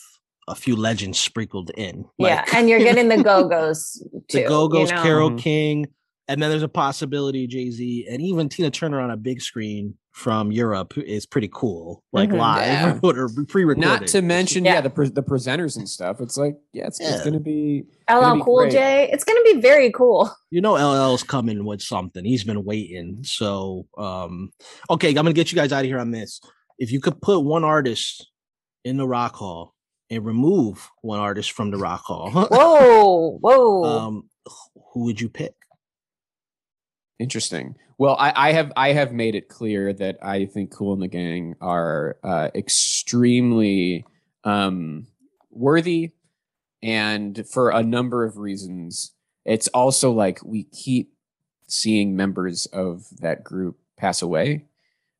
Speaker 1: a few legends sprinkled in.
Speaker 4: yeah,
Speaker 1: Like,
Speaker 4: and you're getting the (laughs) Go Go's too.
Speaker 1: the Go Go's,
Speaker 4: you know?
Speaker 1: Carol. King, and then there's a possibility Jay Z and even Tina Turner on a big screen from Europe is pretty cool, like
Speaker 4: Mhm.
Speaker 1: live
Speaker 3: Yeah. (laughs)
Speaker 1: or pre-recorded.
Speaker 3: Not to mention, yeah,
Speaker 4: Yeah.
Speaker 3: the pre- the presenters and stuff. It's like, yeah, it's, it's gonna be gonna
Speaker 4: LL
Speaker 3: be
Speaker 4: Cool
Speaker 3: great.
Speaker 4: J. It's going to be very cool.
Speaker 1: you know LL's coming with something. He's been waiting. So um okay, I'm gonna get you guys out of here on this. If you could put one artist in the rock hall and remove one artist from the rock hall, (laughs)
Speaker 4: Whoa, whoa.
Speaker 1: um who would you pick?
Speaker 3: Interesting. Well, I, I have I have made it clear that I think Kool and the Gang are uh, extremely um, worthy, and for a number of reasons. It's also like we keep seeing members of that group pass away.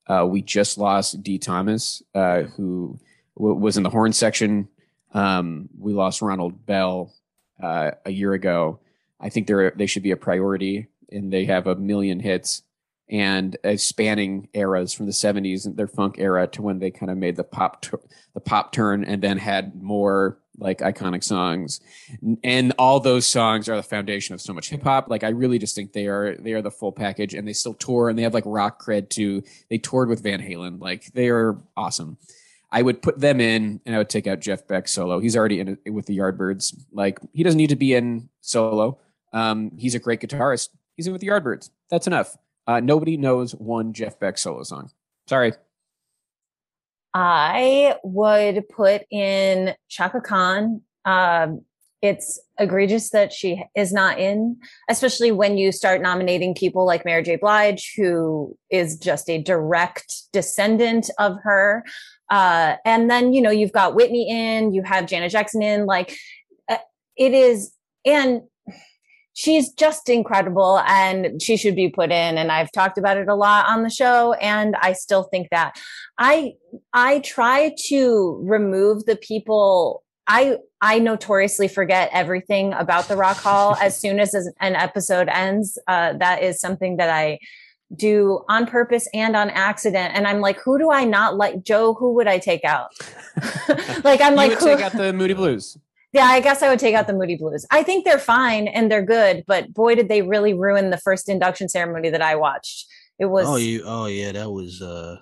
Speaker 3: Uh, we just lost D. Thomas, uh, who w- was in the horn section. Um, we lost Ronald Bell uh, a year ago. I think they're they should be a priority, and they have a million hits and uh, spanning eras from the 70s and their funk era to when they kind of made the pop the pop turn and then had more like iconic songs and all those songs are the foundation of so much hip hop like i really just think they are they are the full package and they still tour and they have like rock cred too they toured with van halen like they are awesome I would put them in and I would take out Jeff Beck solo. He's already in it with the Yardbirds. Like he doesn't need to be in solo. Um, he's a great guitarist. He's in with the Yardbirds. That's enough. Uh, nobody knows one Jeff Beck solo song. Sorry.
Speaker 4: I would put in Chaka Khan. Um, it's egregious that she is not in, especially when you start nominating people like Mary J. Blige, who is just a direct descendant of her. Uh, and then, you know, you've got Whitney in, you have Janet Jackson in, like uh, it is, and she's just incredible and she should be put in. And I've talked about it a lot on the show. And I still think that I, I try to remove the people I I notoriously forget everything about the Rock Hall (laughs) as soon as an episode ends. Uh, that is something that I do on purpose and on accident. And I'm like, who do I not like? Joe, who would I take out? (laughs) like I'm
Speaker 3: You
Speaker 4: like,
Speaker 3: would
Speaker 4: who?
Speaker 3: take out the Moody Blues.
Speaker 4: Yeah, I guess I would take out the Moody Blues. I think they're fine and they're good, but boy, did they really ruin the first induction ceremony that I watched. It was
Speaker 1: oh, you. Oh, yeah. That was. uh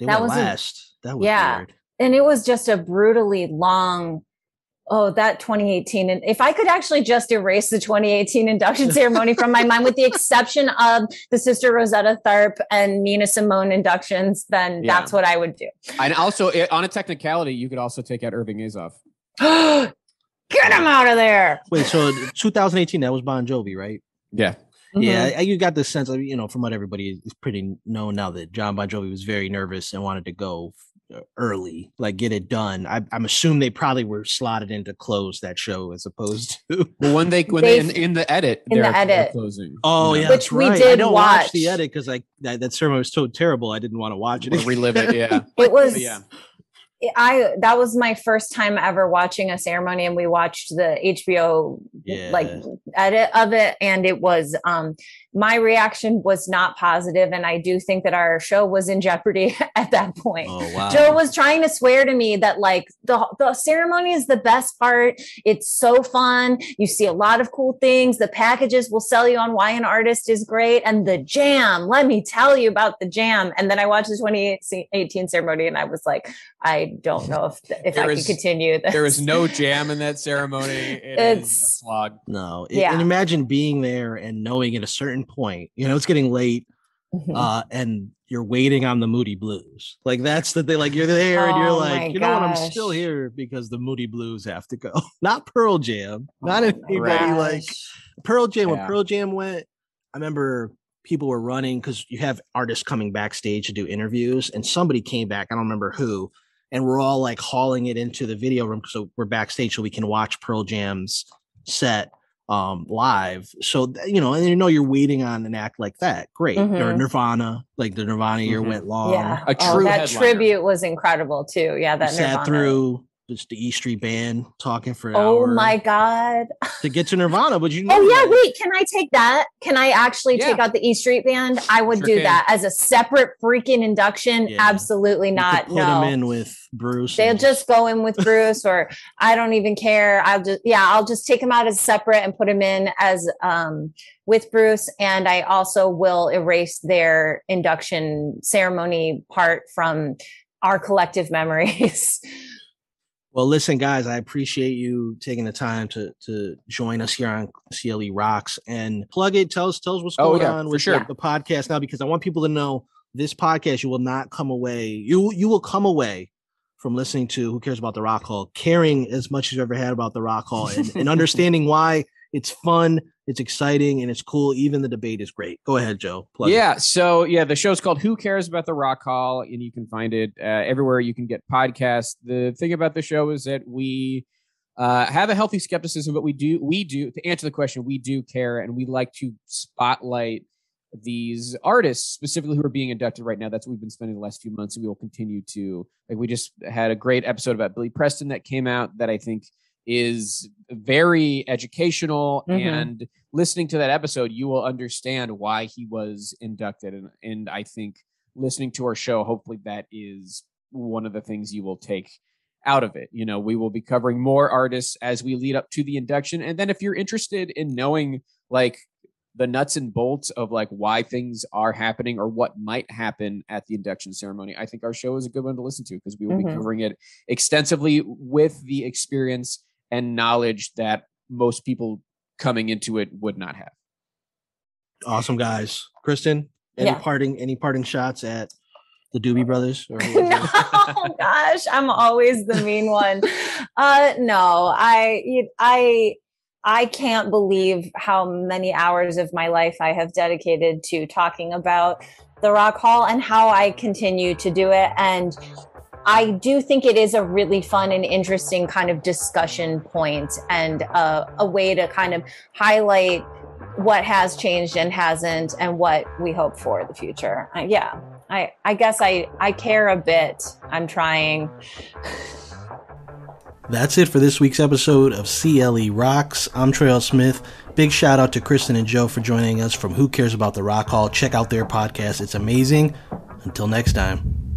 Speaker 1: They
Speaker 4: That
Speaker 1: went
Speaker 4: was a-
Speaker 1: last. that was
Speaker 4: yeah.
Speaker 1: weird.
Speaker 4: and it was just a brutally long oh that 2018 and if i could actually just erase the 2018 induction (laughs) ceremony from my mind with the exception of the sister rosetta tharpe and nina simone inductions then
Speaker 3: Yeah.
Speaker 4: that's what i would do
Speaker 3: And also, eh, on a technicality, you could also take out Irving Azoff. (gasps) (gasps)
Speaker 4: get him out of there
Speaker 1: Wait, so 2018, that was Bon Jovi, right?
Speaker 3: Yeah.
Speaker 1: Yeah,
Speaker 4: Mhm.
Speaker 1: I, you got the sense of you know from what everybody is pretty known now that Jon Bon Jovi was very nervous and wanted to go uh, early, like get it done. I, I'm assuming they probably were slotted in to close that show as opposed (laughs) to.
Speaker 3: Well, when they when they, in,
Speaker 4: They-
Speaker 3: in the edit,
Speaker 4: in the
Speaker 3: they're- they're
Speaker 4: edit.
Speaker 3: closing.
Speaker 1: Oh
Speaker 3: you
Speaker 1: yeah,
Speaker 4: Which
Speaker 1: that's
Speaker 4: we
Speaker 1: right. I
Speaker 4: did
Speaker 1: don't watch the edit because like that, that sermon was so terrible. I didn't want to watch it.
Speaker 3: or relive it. Yeah.
Speaker 4: it was
Speaker 3: But yeah.
Speaker 4: I that was my first time ever watching a ceremony and we watched the HBO
Speaker 1: Yeah.
Speaker 4: like edit of it and it was um my reaction was not positive and I do think that our show was in jeopardy (laughs) at that point.
Speaker 1: Oh wow.
Speaker 4: Joe was trying to swear to me that like the the ceremony is the best part. It's so fun. You see a lot of cool things. The packages will sell you on why an artist is great and the jam. Let me tell you about the jam. And then I watched the 2018 ceremony and I was like, I don't know if (laughs) if
Speaker 3: There
Speaker 4: I
Speaker 3: is-
Speaker 4: could continue this.
Speaker 3: There is no (laughs) jam in that ceremony. It is a
Speaker 4: It's-
Speaker 3: slog.
Speaker 1: no, it-
Speaker 4: Yeah.
Speaker 1: and imagine being there and knowing at a certain point, you know, it's getting late,
Speaker 4: Mhm.
Speaker 1: uh, and you're waiting on the Moody Blues. Like that's the thing. Like you're there and you're
Speaker 4: Oh
Speaker 1: like, you know what? I'm still here because the Moody Blues have to go. (laughs) Not Pearl Jam. Not
Speaker 4: Oh my
Speaker 1: anybody like. Pearl Jam. When Pearl Jam went, I remember people were running because you have artists coming backstage to do interviews, and somebody came back. I don't remember who, and we're all like hauling it into the video room so we're backstage so we can watch Pearl Jam's set um live so you know and you know you're waiting on an act like that great or
Speaker 4: Mhm.
Speaker 1: nirvana like the nirvana year
Speaker 3: Mhm.
Speaker 1: went long
Speaker 4: yeah.
Speaker 3: a
Speaker 4: oh,
Speaker 3: true
Speaker 4: that
Speaker 3: headliner.
Speaker 4: tribute was incredible too. Yeah, that
Speaker 1: sat
Speaker 4: Nirvana.
Speaker 1: through just the E Street band talking for an
Speaker 4: Oh my god.
Speaker 1: to get to (laughs) Nirvana. But you know
Speaker 4: Oh yeah,
Speaker 1: that.
Speaker 4: wait, can I take that? Can I actually take out the E Street band? I would
Speaker 3: Sure
Speaker 4: do
Speaker 3: can.
Speaker 4: that as a separate freaking induction.
Speaker 1: Yeah.
Speaker 4: Absolutely not.
Speaker 1: put
Speaker 4: No.
Speaker 1: them in with Bruce.
Speaker 4: They'll just go in with (laughs) Bruce or I don't even care. I'll just yeah, I'll just take them out as separate and put them in as um with Bruce and I also will erase their induction ceremony part from our collective memories. (laughs)
Speaker 1: Well, listen, guys, I appreciate you taking the time to to join us here on CLE Rocks and plug it. Tell us, tell us what's
Speaker 3: Oh,
Speaker 1: going
Speaker 3: yeah,
Speaker 1: on with
Speaker 3: sure.
Speaker 1: the, the podcast now, because I want people to know this podcast. You will not come away. You you will come away from listening to Who Cares About the Rock Hall, caring as much as you ever had about the Rock Hall, and, and (laughs) understanding why it's fun, it's exciting, and it's cool. Even the debate is great. Go ahead, Joe. Plug it.
Speaker 3: yeah. So yeah, the show's called "Who Cares About the Rock Hall," and you can find it uh, everywhere you can get podcasts. The thing about the show is that we uh, have a healthy skepticism, but we do we do to answer the question, we do care, and we like to spotlight these artists specifically who are being inducted right now. That's what we've been spending the last few months, and we will continue to. Like we just had a great episode about Billy Preston that came out that I think is very educational
Speaker 4: Mhm.
Speaker 3: and listening to that episode you will understand why he was inducted and and I think listening to our show hopefully that is one of the things you will take out of it you know we will be covering more artists as we lead up to the induction and then if you're interested in knowing like the nuts and bolts of like why things are happening or what might happen at the induction ceremony i think our show is a good one to listen to because we will be
Speaker 4: Mhm.
Speaker 3: covering it extensively with the experience and knowledge that most people coming into it would not have.
Speaker 1: awesome guys. Kristen, any
Speaker 4: Yeah.
Speaker 1: parting any parting shots at the Doobie Brothers? Or (laughs)
Speaker 4: no, gosh, I'm always the mean one. Uh, no, I, I, I can't believe how many hours of my life I have dedicated to talking about the Rock Hall and how I continue to do it. And I do think it is a really fun and interesting kind of discussion point and uh, a way to kind of highlight what has changed and hasn't and what we hope for the future. Uh, yeah, I, I guess I, I care a bit. I'm trying.
Speaker 1: That's it for this week's episode of CLE Rocks. I'm Trail Smith. Big shout out to Kristen and Joe for joining us from Who Cares About the Rock Hall. Check out their podcast, it's amazing. Until next time.